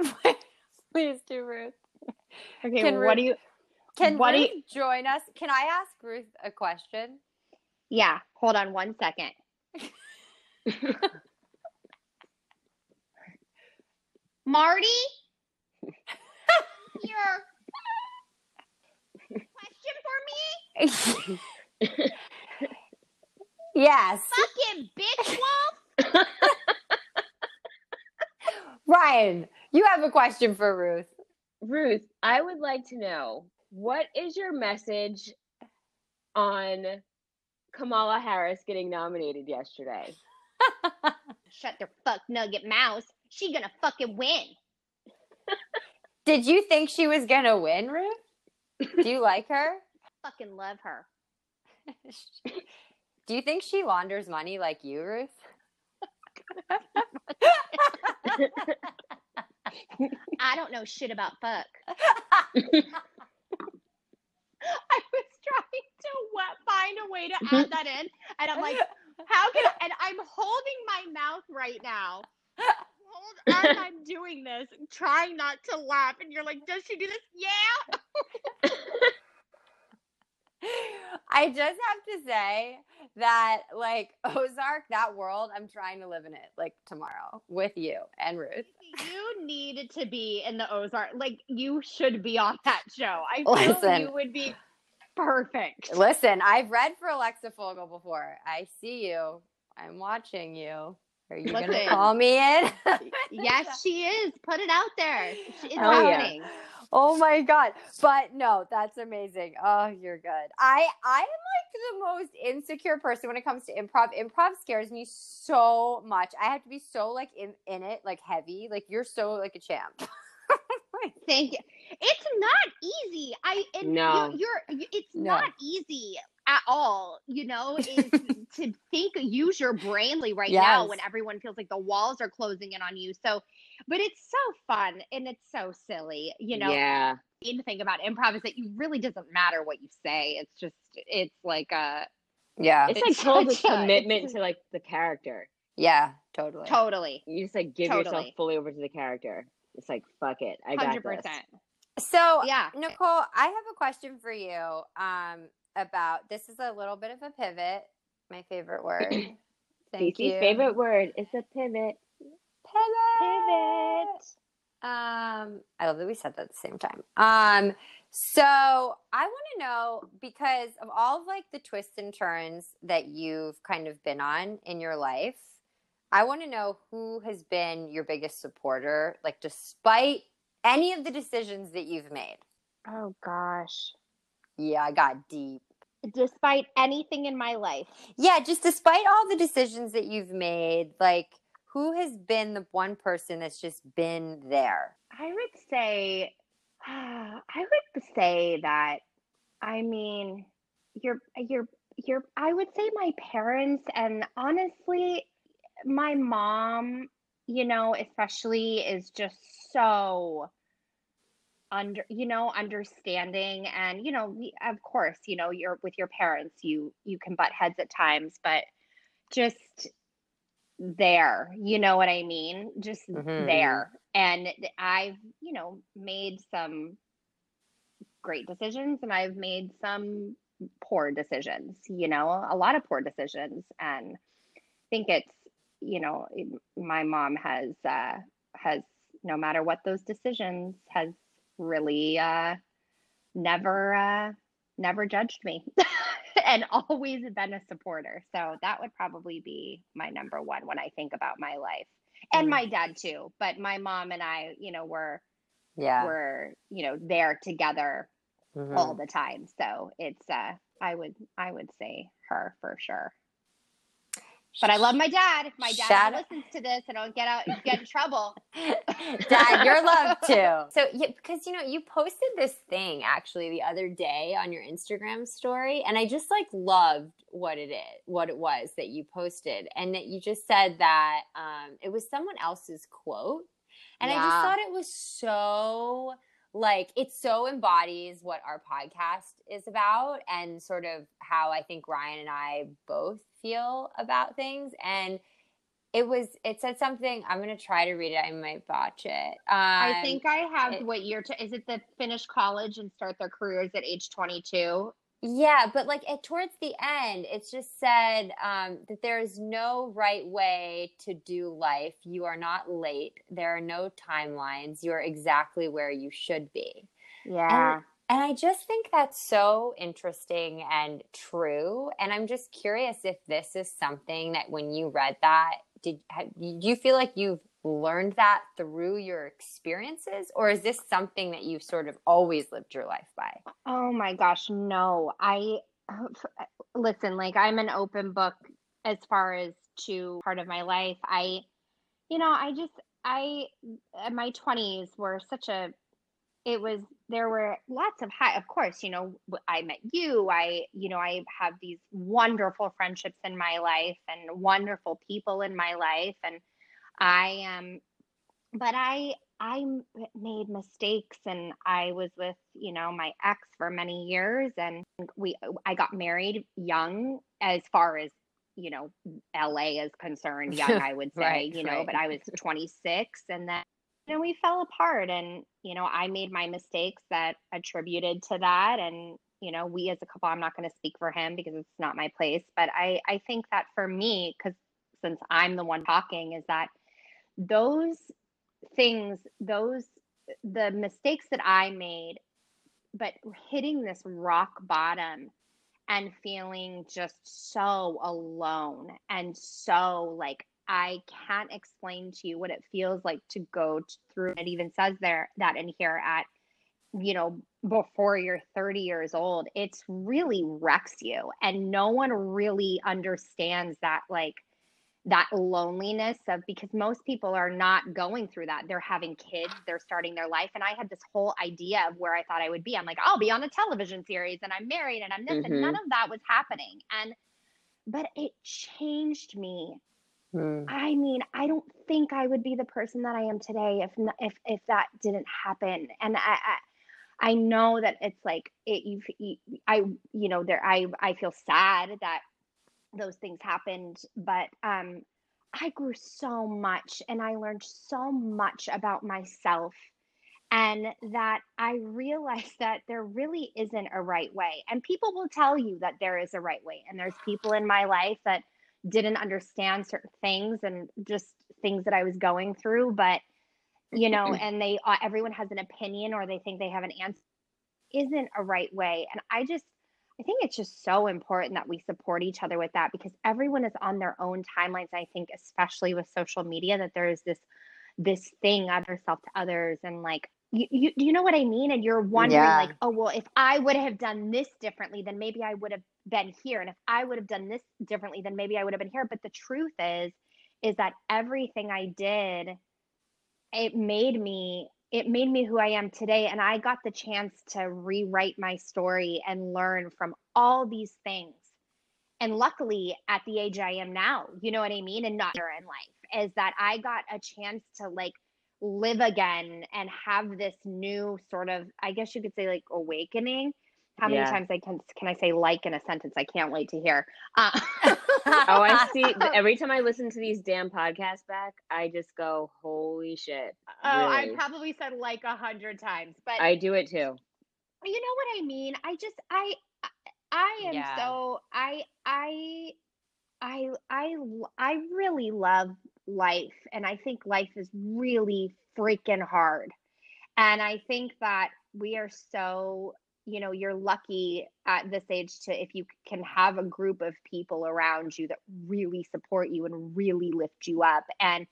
Speaker 3: [LAUGHS]
Speaker 1: Please do Ruth.
Speaker 3: okay
Speaker 1: Can
Speaker 3: what
Speaker 1: Ruth-
Speaker 3: do you
Speaker 1: Can
Speaker 3: What do
Speaker 1: Ruth
Speaker 3: you-
Speaker 1: join us? Can I ask Ruth a question?
Speaker 3: Yeah, hold on one second. [LAUGHS] Marty? [LAUGHS] Your question for me? [LAUGHS]
Speaker 1: yes.
Speaker 3: Fucking bitch wolf?
Speaker 1: Ryan, you have a question for Ruth.
Speaker 2: Ruth, I would like to know what is your message on Kamala Harris getting nominated yesterday? [LAUGHS]
Speaker 3: Shut the fuck nugget mouse. She gonna fucking win. [LAUGHS]
Speaker 1: Did you think she was going to win, Ruth? Do you like her? [LAUGHS]
Speaker 3: Fucking love her.
Speaker 1: Do you think she launders money like you, Ruth?
Speaker 3: I don't know shit about fuck. I was trying to find a way to mm-hmm. add that in, and I'm like, how can? [LAUGHS] I, and I'm holding my mouth right now. Hold as [LAUGHS] I'm doing this, trying not to laugh, and you're like, "Does she do this?" Yeah. [LAUGHS]
Speaker 1: I just have to say that, like, Ozark, that world, I'm trying to live in it, like, tomorrow with you and Ruth.
Speaker 3: You need to be in the Ozark. Like you should be on that show. I feel
Speaker 1: Listen.
Speaker 3: you would be perfect.
Speaker 1: Listen, I've read for Alexa Fogel before. I see you. I'm watching you. Are you going to call me in?
Speaker 3: yes, she is. Put it out there. It's
Speaker 2: Hell yeah.
Speaker 1: Oh my god. But no, that's amazing. Oh, you're good. I I am like the most insecure person when it comes to improv. Improv scares me so much. I have to be so like in in it, like heavy. Like you're so like a champ. [LAUGHS] doing?
Speaker 3: Thank you. It's not easy. I and
Speaker 2: No.
Speaker 3: you, you're it's
Speaker 1: No.
Speaker 3: not easy at all. You know, is [LAUGHS] to think use your brainly right now when everyone feels like the walls are closing in on you. So, but it's so fun and it's so silly. You know,
Speaker 2: yeah.
Speaker 3: the thing about improv is that you really doesn't matter what you say. It's just it's like a
Speaker 1: Yeah.
Speaker 2: It's,
Speaker 3: It's
Speaker 2: like total
Speaker 3: such a-
Speaker 2: commitment
Speaker 3: it's-
Speaker 2: to like the character.
Speaker 1: yeah, totally.
Speaker 3: totally
Speaker 2: You just like give yourself fully over to the character. It's like fuck it, I got
Speaker 3: hundred
Speaker 2: this.
Speaker 1: So,
Speaker 3: Yeah.
Speaker 1: Nicole, I have a question for you um, about this is a little bit of a pivot. My favorite word. [CLEARS THROAT] Thank
Speaker 2: Cece's
Speaker 1: you.
Speaker 2: favorite word is a pivot.
Speaker 1: pivot.
Speaker 3: Pivot.
Speaker 1: Um, I love that we said that at the same time. Um, so I want to know because of all of like the twists and turns that you've kind of been on in your life, I want to know who has been your biggest supporter, like despite any of the decisions that you've made.
Speaker 3: Oh gosh.
Speaker 1: Yeah, I got deep.
Speaker 3: Despite anything in my life.
Speaker 1: Yeah, just despite all the decisions that you've made, like who has been the one person that's just been there?
Speaker 3: I would say, [SIGHS] I would say that, I mean, you're, you're, you're, I would say my parents, and honestly, my mom, you know, especially is just so under, you know, understanding. And, you know, we, of course, you know, you're with your parents, you, you can butt heads at times, but just there, you know what I mean? Just
Speaker 1: Mhm.
Speaker 3: there. And I've, you know, made some great decisions and I've made some poor decisions, you know, a lot of poor decisions. And I think it's, you know, my mom has, uh, has, no matter what those decisions, has really, uh, never, uh, never judged me [LAUGHS] and always been a supporter. So that would probably be my number one when I think about my life. And
Speaker 1: Mm.
Speaker 3: my dad too, but my mom and I, you know, were
Speaker 1: Yeah.
Speaker 3: were, you know, there together
Speaker 1: Mhm.
Speaker 3: all the time. So it's uh I would I would say her for sure. But I love my dad. If my dad
Speaker 1: Shout
Speaker 3: listens to this, I don't get out get in trouble. [LAUGHS]
Speaker 1: Dad, you're loved too. [LAUGHS] So, yeah, because you know, you posted this thing actually the other day on your Instagram story, and I just like loved what it is, what it was that you posted, and that you just said that um, it was someone else's quote, and I just thought it was so like it so embodies what our podcast is about and sort of how I think Ryan and I both feel about things and it was it said something i'm gonna try to read it i might botch it um,
Speaker 3: I think I have
Speaker 1: it-
Speaker 3: what year to is it the finish college and start their careers at age 22?
Speaker 1: yeah but like at, towards the end it's just said um, that there is no right way to do life you are not late there are no timelines you're exactly where you should be
Speaker 3: Yeah.
Speaker 1: And I just think that's so interesting and true. And I'm just curious if this is something that when you read that, did you feel like you've learned that through your experiences, or is this something that you've sort of always lived your life by?
Speaker 3: Oh my gosh, no. I listen, like I'm an open book as far as to part of my life. I, you know, I just, I, uh, my 20s were such a, it was, there were lots of high, of course, you know, i met you. I, you know, I have these wonderful friendships in my life and wonderful people in my life. And I am, but i i made mistakes and I was with, you know, my ex for many years and we I got married young as far as, you know, LA is concerned, young [LAUGHS] I would say,
Speaker 1: Right,
Speaker 3: you know,
Speaker 1: right.
Speaker 3: but I was [LAUGHS] 26 and then know, we fell apart and, you know, I made my mistakes that attributed to that and you know, we as a couple, I'm not going to speak for him because it's not my place, but I I think that for me cuz since I'm the one talking is that those things those the mistakes that i made but hitting this rock bottom and feeling just so alone and so like i can't explain to you what it feels like to go through it even says there that in here at you know before you're 30 years old it's really wrecks you and no one really understands that like that loneliness of because most people are not going through that. They're having kids, they're starting their life. And I had this whole idea of where I thought I would be. I'm like, I'll be on a television series and I'm married and I'm this, and none
Speaker 2: Mhm.
Speaker 3: of that was happening. And, but it changed me.
Speaker 2: Hmm.
Speaker 3: I mean, I don't think I would be the person that I am today if if if that didn't happen. And I I, I know that it's like it you, you I you know there I I feel sad that those things happened, but um I grew so much and I learned so much about myself and that I realized [LAUGHS] that there really isn't a right way. And people will tell you that there is a right way. And there's people in my life that didn't understand certain things and just things that I was going through, but you know, and they uh, everyone has an opinion or they think they have an answer isn't a right way. And I just I think it's just so important that we support each other with that because everyone is on their own timelines. I think especially with social media that there is this this thing of yourself to others and like you, you you know what I mean? And you're wondering
Speaker 1: Yeah.
Speaker 3: like, oh well, if I would have done this differently, then maybe I would have been here. And if I would have done this differently, then maybe I would have been here. But the truth is, is that everything I did, it made me it made me who I am today. And I got the chance to rewrite my story and learn from all these things. And luckily, at the age I am now, you know what I mean? And not in life, is that I got a chance to like live again and have this new sort of, I guess you could say, like awakening. How many
Speaker 2: Yeah.
Speaker 3: times I can can I say like in a sentence? I can't wait to hear. Uh, [LAUGHS]
Speaker 2: Oh, I see. [LAUGHS] Every time I listen to these damn podcasts back, I just go, "Holy shit!"
Speaker 3: Oh, I probably said like a hundred times, but
Speaker 2: I do it too.
Speaker 3: you know what I mean. I just I I am
Speaker 1: Yeah.
Speaker 3: so I I I I I really love life, and I think life is really freaking hard, and I think that we are so you know you're lucky at this age to if you can have a group of people around you that really support you and really lift you up and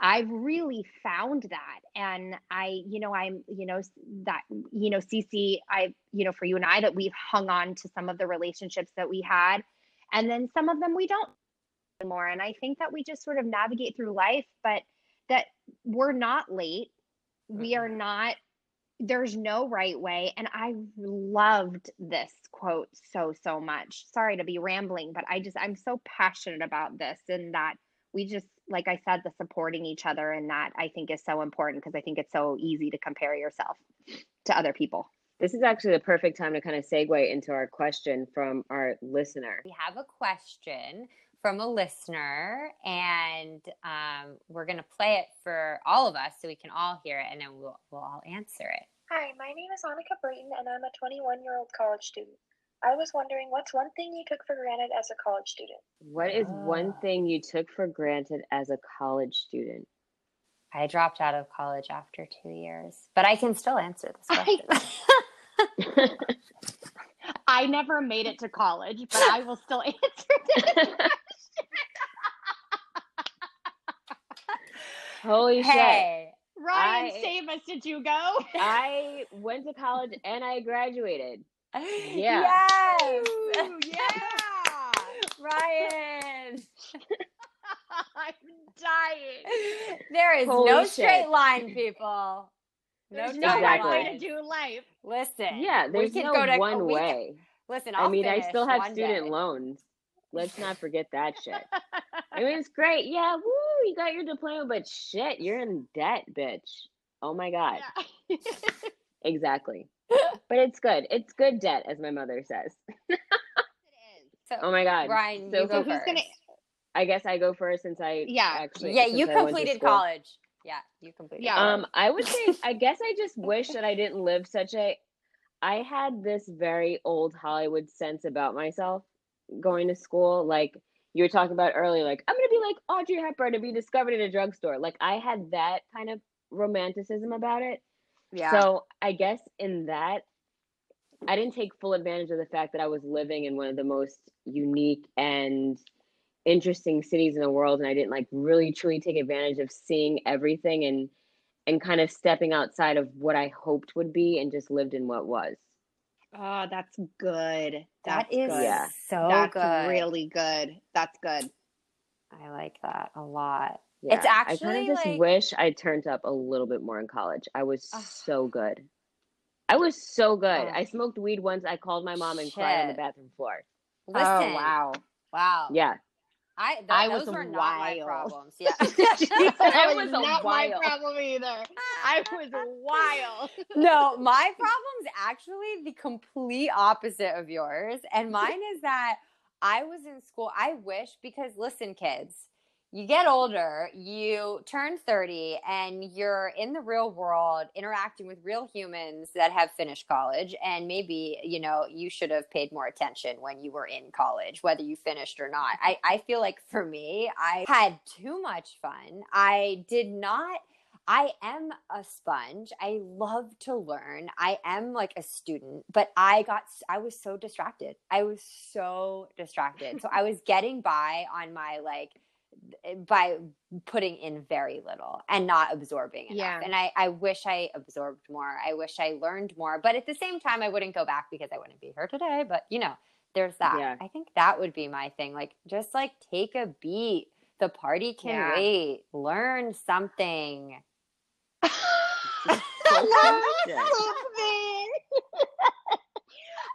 Speaker 3: I've really found that. And I, you know, I'm, you know, that, you know, Cece, I, you know, for you and I, that we've hung on to some of the relationships that we had. And then some of them we don't anymore. And I think that we just sort of navigate through life, but that we're not late. We are mm-hmm. not, there's no right way. And I loved this quote so, so much. Sorry to be rambling, but I just, I'm so passionate about this and that we just like i said the supporting each other and that i think is so important because i think it's so easy to compare yourself to other people
Speaker 2: This is actually the perfect time to kind of segue into our question from our listener.
Speaker 1: We have a question from a listener, and um, we're going to play it for all of us so we can all hear it, and then we'll, we'll all answer it.
Speaker 7: Hi, my name is Annika Brayton, and I'm a 21 year old college student. I was wondering what's one thing you took for granted as a college student?
Speaker 2: What is one
Speaker 1: Ah.
Speaker 2: thing you took for granted as a college student?
Speaker 1: I dropped out of college after two years, but I can still answer this
Speaker 3: I-
Speaker 1: question. [LAUGHS] [LAUGHS]
Speaker 3: i never made it to college but i will still [LAUGHS] answer this
Speaker 2: Holy shit.
Speaker 1: hey,
Speaker 3: ryan
Speaker 2: I-
Speaker 3: save us did you go [LAUGHS]
Speaker 2: I went to college and I graduated. [LAUGHS] Yeah.
Speaker 1: Yes.
Speaker 3: Ooh, [LAUGHS] yeah
Speaker 1: Ryan.
Speaker 3: i'm dying
Speaker 1: There is
Speaker 2: Holy
Speaker 1: no
Speaker 2: shit.
Speaker 1: straight line, people. No
Speaker 3: there's
Speaker 1: straight
Speaker 3: no right
Speaker 2: Exactly.
Speaker 3: way
Speaker 1: line.
Speaker 3: to do life
Speaker 1: Listen.
Speaker 2: Yeah,
Speaker 1: we
Speaker 2: there's
Speaker 1: can
Speaker 2: no
Speaker 1: go to
Speaker 2: one
Speaker 1: we can-
Speaker 2: way.
Speaker 1: listen,
Speaker 2: I
Speaker 1: I'll
Speaker 2: mean, I still have student
Speaker 1: day.
Speaker 2: loans. Let's not forget that shit. I mean, it's great. Yeah, woo, you got your diploma, but shit, you're in debt, bitch. Oh my God.
Speaker 3: Yeah. [LAUGHS]
Speaker 2: Exactly. [LAUGHS] But it's good. It's good debt, as my mother says. [LAUGHS]
Speaker 1: So,
Speaker 2: Oh my God.
Speaker 1: Ryan,
Speaker 2: So
Speaker 1: you go
Speaker 3: who's
Speaker 1: first.
Speaker 3: gonna-
Speaker 2: I guess I go first since I
Speaker 3: Yeah.
Speaker 2: actually
Speaker 1: yeah, you
Speaker 2: I went to
Speaker 1: completed college. Yeah, you completed.
Speaker 3: Yeah.
Speaker 1: college.
Speaker 2: Um, I would say I guess I just wish that I didn't live such a I had this very old Hollywood sense about myself going to school. Like you were talking about earlier, like I'm gonna be like Audrey Hepburn to be discovered in a drugstore. Like I had that kind of romanticism about it.
Speaker 3: yeah
Speaker 2: So I guess in that, I didn't take full advantage of the fact that I was living in one of the most unique and interesting cities in the world, and I didn't like really truly take advantage of seeing everything and and kind of stepping outside of what I hoped would be and just lived in what was.
Speaker 3: Oh that's good
Speaker 1: that
Speaker 3: that's good
Speaker 2: Yeah.
Speaker 1: so
Speaker 3: that's
Speaker 1: good.
Speaker 3: really good that's good
Speaker 1: I like that a lot.
Speaker 2: Yeah,
Speaker 1: It's actually I
Speaker 2: kind of just
Speaker 1: like-
Speaker 2: wish I turned up a little bit more in college. I was
Speaker 1: Ugh.
Speaker 2: so good. I was so good.
Speaker 1: Ugh.
Speaker 2: I smoked weed once. I called my mom and cried on the bathroom floor.
Speaker 1: Listen,
Speaker 3: Oh wow.
Speaker 1: wow.
Speaker 2: Yeah.
Speaker 1: I, th-
Speaker 3: I
Speaker 1: those
Speaker 3: was
Speaker 1: were not my
Speaker 3: wild.
Speaker 1: problems. [LAUGHS] Yeah.
Speaker 2: That [LAUGHS] was a
Speaker 3: not my
Speaker 2: wild.
Speaker 3: problem either. I was wild. [LAUGHS]
Speaker 1: no, my problem's actually the complete opposite of yours. And mine is that I was in school. I wish, because listen, kids, you get older, you turn 30, and you're in the real world interacting with real humans that have finished college. And maybe, you know, you should have paid more attention when you were in college, whether you finished or not. I, I feel like for me, I had too much fun. I did not I am a sponge. I love to learn. I am like a student, but I got I was so distracted. I was so distracted. So I was getting by on my like by putting in very little and not absorbing enough.
Speaker 3: Yeah.
Speaker 1: And I I wish I absorbed more. I wish I learned more. But at the same time I wouldn't go back because I wouldn't be here today, but you know, there's that.
Speaker 2: Yeah.
Speaker 1: I think that would be my thing. Like just like take a beat. The party can
Speaker 3: Yeah.
Speaker 1: wait. Learn something. [LAUGHS] [LAUGHS]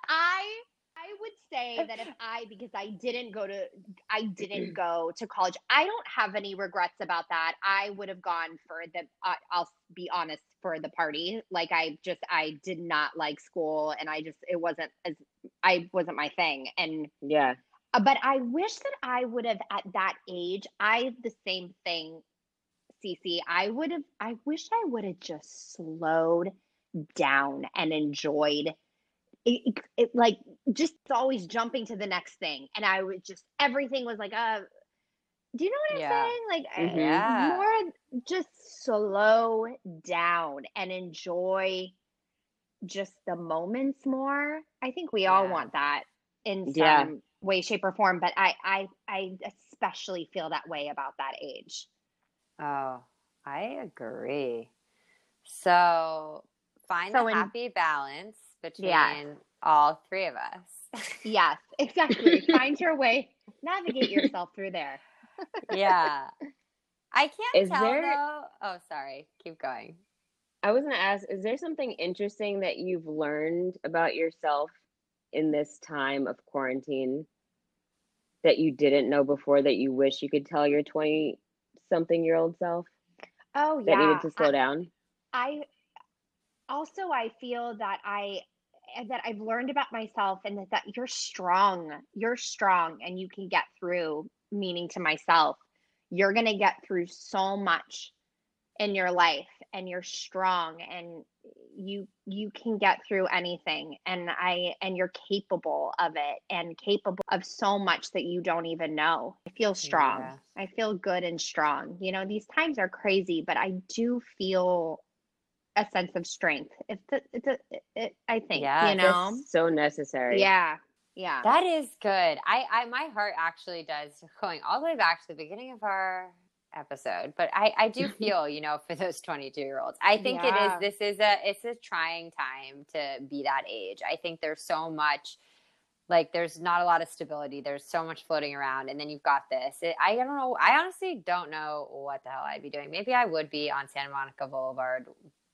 Speaker 3: I I would say that if I because I didn't go to I didn't [CLEARS THROAT] go to college. I don't have any regrets about that. I would have gone for the I I'll be honest for the party. Like I just I did not like school and I just it wasn't as I wasn't my thing and
Speaker 2: Yeah.
Speaker 3: uh, but I wish that I would have at that age. I the same thing, Cece. I would have. I wish I would have just slowed down and enjoyed. It, it, it like just always jumping to the next thing, and I would just everything was like, uh, do you know what I'm
Speaker 1: Yeah.
Speaker 3: saying? Like, uh,
Speaker 2: Mhm.
Speaker 1: Yeah.
Speaker 3: more just slow down and enjoy just the moments more. I think we all want that in some
Speaker 2: Yeah.
Speaker 3: way, shape, or form. But I, I, I especially feel that way about that age.
Speaker 1: Oh, I agree. So find
Speaker 3: So
Speaker 1: the
Speaker 3: in-
Speaker 1: happy balance between
Speaker 3: Yeah.
Speaker 1: All three of us.
Speaker 3: Yes, exactly. [LAUGHS] Find your way, navigate yourself through there.
Speaker 1: yeah. [LAUGHS] I can't
Speaker 2: Is
Speaker 1: tell
Speaker 2: there-
Speaker 1: though. Oh, sorry. Keep going.
Speaker 2: I was gonna ask, is there something interesting that you've learned about yourself in this time of quarantine that you didn't know before that you wish you could tell your 20 something year old self
Speaker 3: Oh
Speaker 2: that
Speaker 3: yeah, That
Speaker 2: needed to slow
Speaker 3: I-
Speaker 2: down?
Speaker 3: I also I feel that I that I've learned about myself and that, that you're strong. You're strong and you can get through meaning to myself. You're going to get through so much in your life and you're strong and you you can get through anything and I and you're capable of it and capable of so much that you don't even know. I feel strong.
Speaker 1: Yeah.
Speaker 3: I feel good and strong. You know, these times are crazy, but I do feel a sense of strength. It's a, it's a, it, I think,
Speaker 1: Yeah,
Speaker 3: you know?
Speaker 2: That's so necessary.
Speaker 3: Yeah. Yeah.
Speaker 1: That is good. I, I my heart actually does going all the way back to the beginning of our episode, but I, I do [LAUGHS] feel, you know, for those 22 year olds, I think
Speaker 3: Yeah.
Speaker 1: it is, this is a, it's a trying time to be that age. I think there's so much, like there's not a lot of stability. There's so much floating around and then you've got this. It, I don't know. I honestly don't know what the hell I'd be doing. Maybe I would be on Santa Monica Boulevard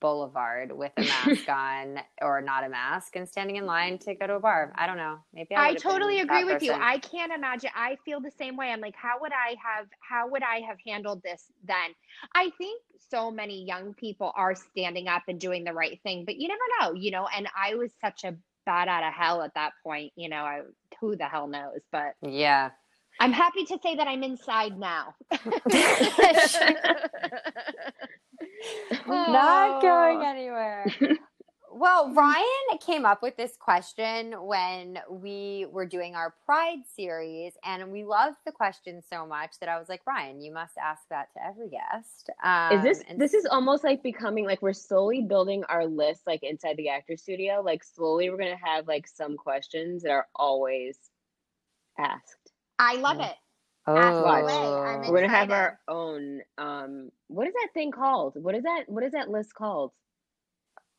Speaker 1: Boulevard with a [LAUGHS] mask on or not a mask and standing in line to go to a bar. I don't know. Maybe I,
Speaker 3: I
Speaker 1: would have been
Speaker 3: totally agree with you. I can't imagine. I feel the same way. I'm like, how would I have, how would I have handled this then? I think so many young people are standing up and doing the right thing, but you never know, you know, and I was such a bat out of hell at that point, you know, I, who the hell knows, but
Speaker 1: Yeah.
Speaker 3: I'm happy to say that I'm inside now. [LAUGHS] [LAUGHS] [LAUGHS]
Speaker 1: Not going
Speaker 3: Oh.
Speaker 1: anywhere. [LAUGHS] Well, Ryan came up with this question when we were doing our Pride series, and we loved the question so much that I was like, Ryan, you must ask that to every guest. Um,
Speaker 2: Is this
Speaker 1: and
Speaker 2: this is almost like becoming like we're slowly building our list like inside the actor studio. Like slowly we're gonna have like some questions that are always asked.
Speaker 3: I love it. Ask
Speaker 2: away.
Speaker 1: Oh.
Speaker 3: I'm
Speaker 2: We're gonna have our own um what is that thing called? What is that what is that list called?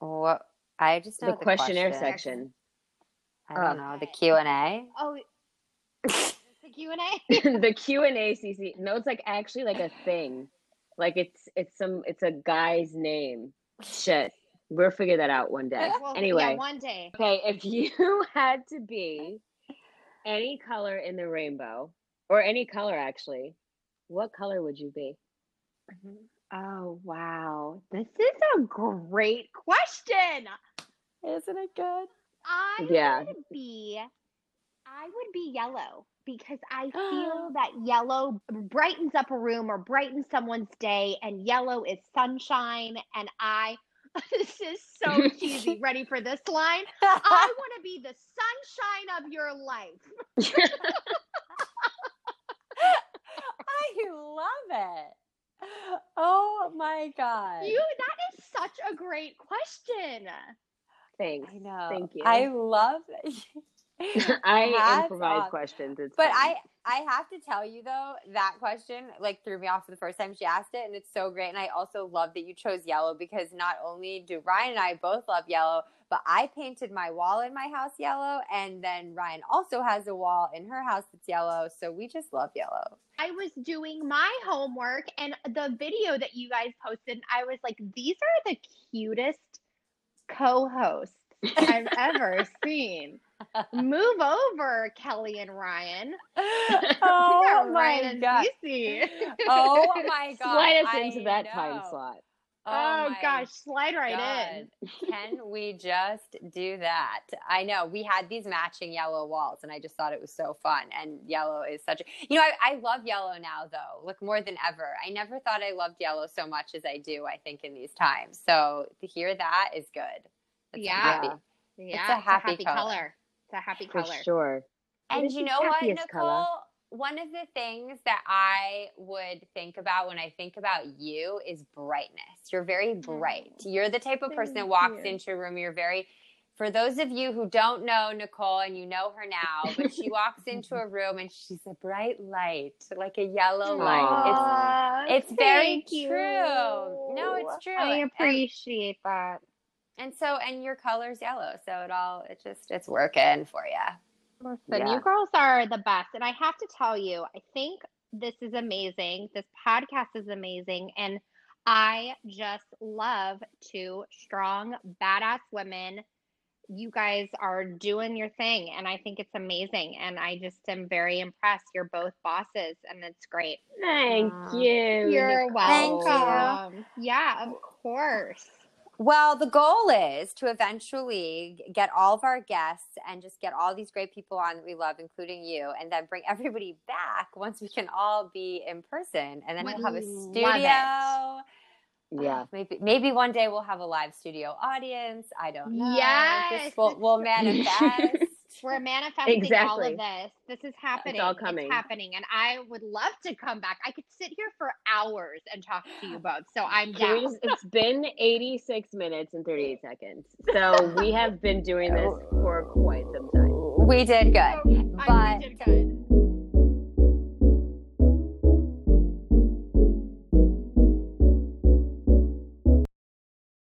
Speaker 1: What I just know
Speaker 2: The,
Speaker 1: the,
Speaker 2: questionnaire
Speaker 1: question.
Speaker 2: section.
Speaker 1: I don't
Speaker 2: Uh,
Speaker 1: know the Q and A.
Speaker 3: Oh, the Q and A. [LAUGHS]
Speaker 2: the [LAUGHS] Q and A Cece. No, it's like actually like a thing. Like it's it's some it's a guy's name. Shit, we'll figure that out one day.
Speaker 3: Well,
Speaker 2: anyway,
Speaker 3: yeah, one day.
Speaker 2: okay. If [LAUGHS] you had to be any color in the rainbow, or any color actually, what color would you be? Mm-hmm.
Speaker 3: Oh wow, this is a great question.
Speaker 1: Isn't it good?
Speaker 3: I
Speaker 2: Yeah.
Speaker 3: would be I would be yellow because I [GASPS] feel that yellow brightens up a room or brightens someone's day and yellow is sunshine and I [LAUGHS] this is so cheesy. [LAUGHS] Ready for this line? [LAUGHS] I want to be the sunshine of your life. [LAUGHS]
Speaker 1: I love it. Oh my god.
Speaker 3: You that is such a great question.
Speaker 2: Thanks.
Speaker 1: I know.
Speaker 2: Thank you.
Speaker 1: I love [LAUGHS] [LAUGHS] [LAUGHS]
Speaker 2: I
Speaker 1: Hats
Speaker 2: improvise
Speaker 1: off.
Speaker 2: questions. It's
Speaker 1: But
Speaker 2: fun.
Speaker 1: I I have to tell you though, that question like threw me off the first time she asked it, and it's so great. And I also love that you chose yellow because not only do Ryan and I both love yellow, but I painted my wall in my house yellow, and then Ryan also has a wall in her house that's yellow. So we just love yellow.
Speaker 3: I was doing my homework and the video that you guys posted, I was like, these are the cutest co-hosts [LAUGHS] I've ever seen. Move over, Kelly and Ryan. [LAUGHS] [LAUGHS]
Speaker 1: oh
Speaker 3: we are
Speaker 1: my
Speaker 3: Ryan
Speaker 1: god!
Speaker 3: Cece.
Speaker 1: Oh my [LAUGHS] god!
Speaker 2: slide us
Speaker 1: I
Speaker 2: into that time slot.
Speaker 3: Oh, oh,
Speaker 1: my
Speaker 3: gosh, slide right in.
Speaker 1: God. Can we just do that? I know we had these matching yellow walls, and I just thought it was so fun. And yellow is such a, you know, I, I love yellow now, though, look more than ever. I never thought I loved yellow so much as I do, I think, in these times. So to hear that is good. It's
Speaker 3: Yeah.
Speaker 1: happy.
Speaker 3: Yeah, It's
Speaker 1: a happy color.
Speaker 3: It's a happy
Speaker 2: For
Speaker 3: color.
Speaker 2: sure.
Speaker 1: And you know what, Nicole?
Speaker 2: color?
Speaker 1: One of the things that I would think about when I think about you is brightness. You're very mm. bright. You're the type of person that walks
Speaker 3: you.
Speaker 1: into a room. You're very, for those of you who don't know Nicole and you know her now, but she walks [LAUGHS] into a room and she's a bright light, like a yellow light.
Speaker 3: Aw,
Speaker 1: It's it's very
Speaker 3: you.
Speaker 1: true. No, it's true.
Speaker 3: I
Speaker 1: And-
Speaker 3: appreciate that.
Speaker 1: And so, and your color's yellow, so it all it just it's working for you.
Speaker 3: Listen,
Speaker 2: Yeah.
Speaker 3: you girls are the best. And I have to tell you, I think this is amazing. This podcast is amazing. And I just love two strong, badass women. You guys are doing your thing. And I think it's amazing. And I just am very impressed. You're both bosses, and it's great.
Speaker 2: Thank
Speaker 1: Aw.
Speaker 2: you.
Speaker 3: You're
Speaker 1: Thank
Speaker 3: welcome. Yeah, of course.
Speaker 1: Well, the goal is to eventually get all of our guests and just get all these great people on that we love, including you, and then bring everybody back once we can all be in person. And then
Speaker 3: Would
Speaker 1: we'll have a studio.
Speaker 3: it.
Speaker 2: Yeah.
Speaker 1: Maybe maybe one day we'll have a live studio audience. I don't know.
Speaker 3: Yes,
Speaker 1: Just we'll, we'll manifest.
Speaker 3: We're [LAUGHS] manifesting all of this. This is happening.
Speaker 2: It's all coming.
Speaker 3: It's happening. And I would love to come back. I could sit here for hours and talk to you [GASPS] both. So I'm
Speaker 2: Can
Speaker 3: down.
Speaker 2: just, it's been 86 minutes and 38 [LAUGHS] seconds. So we have been doing this for quite some time.
Speaker 1: we did good.
Speaker 3: I
Speaker 1: But
Speaker 3: did good.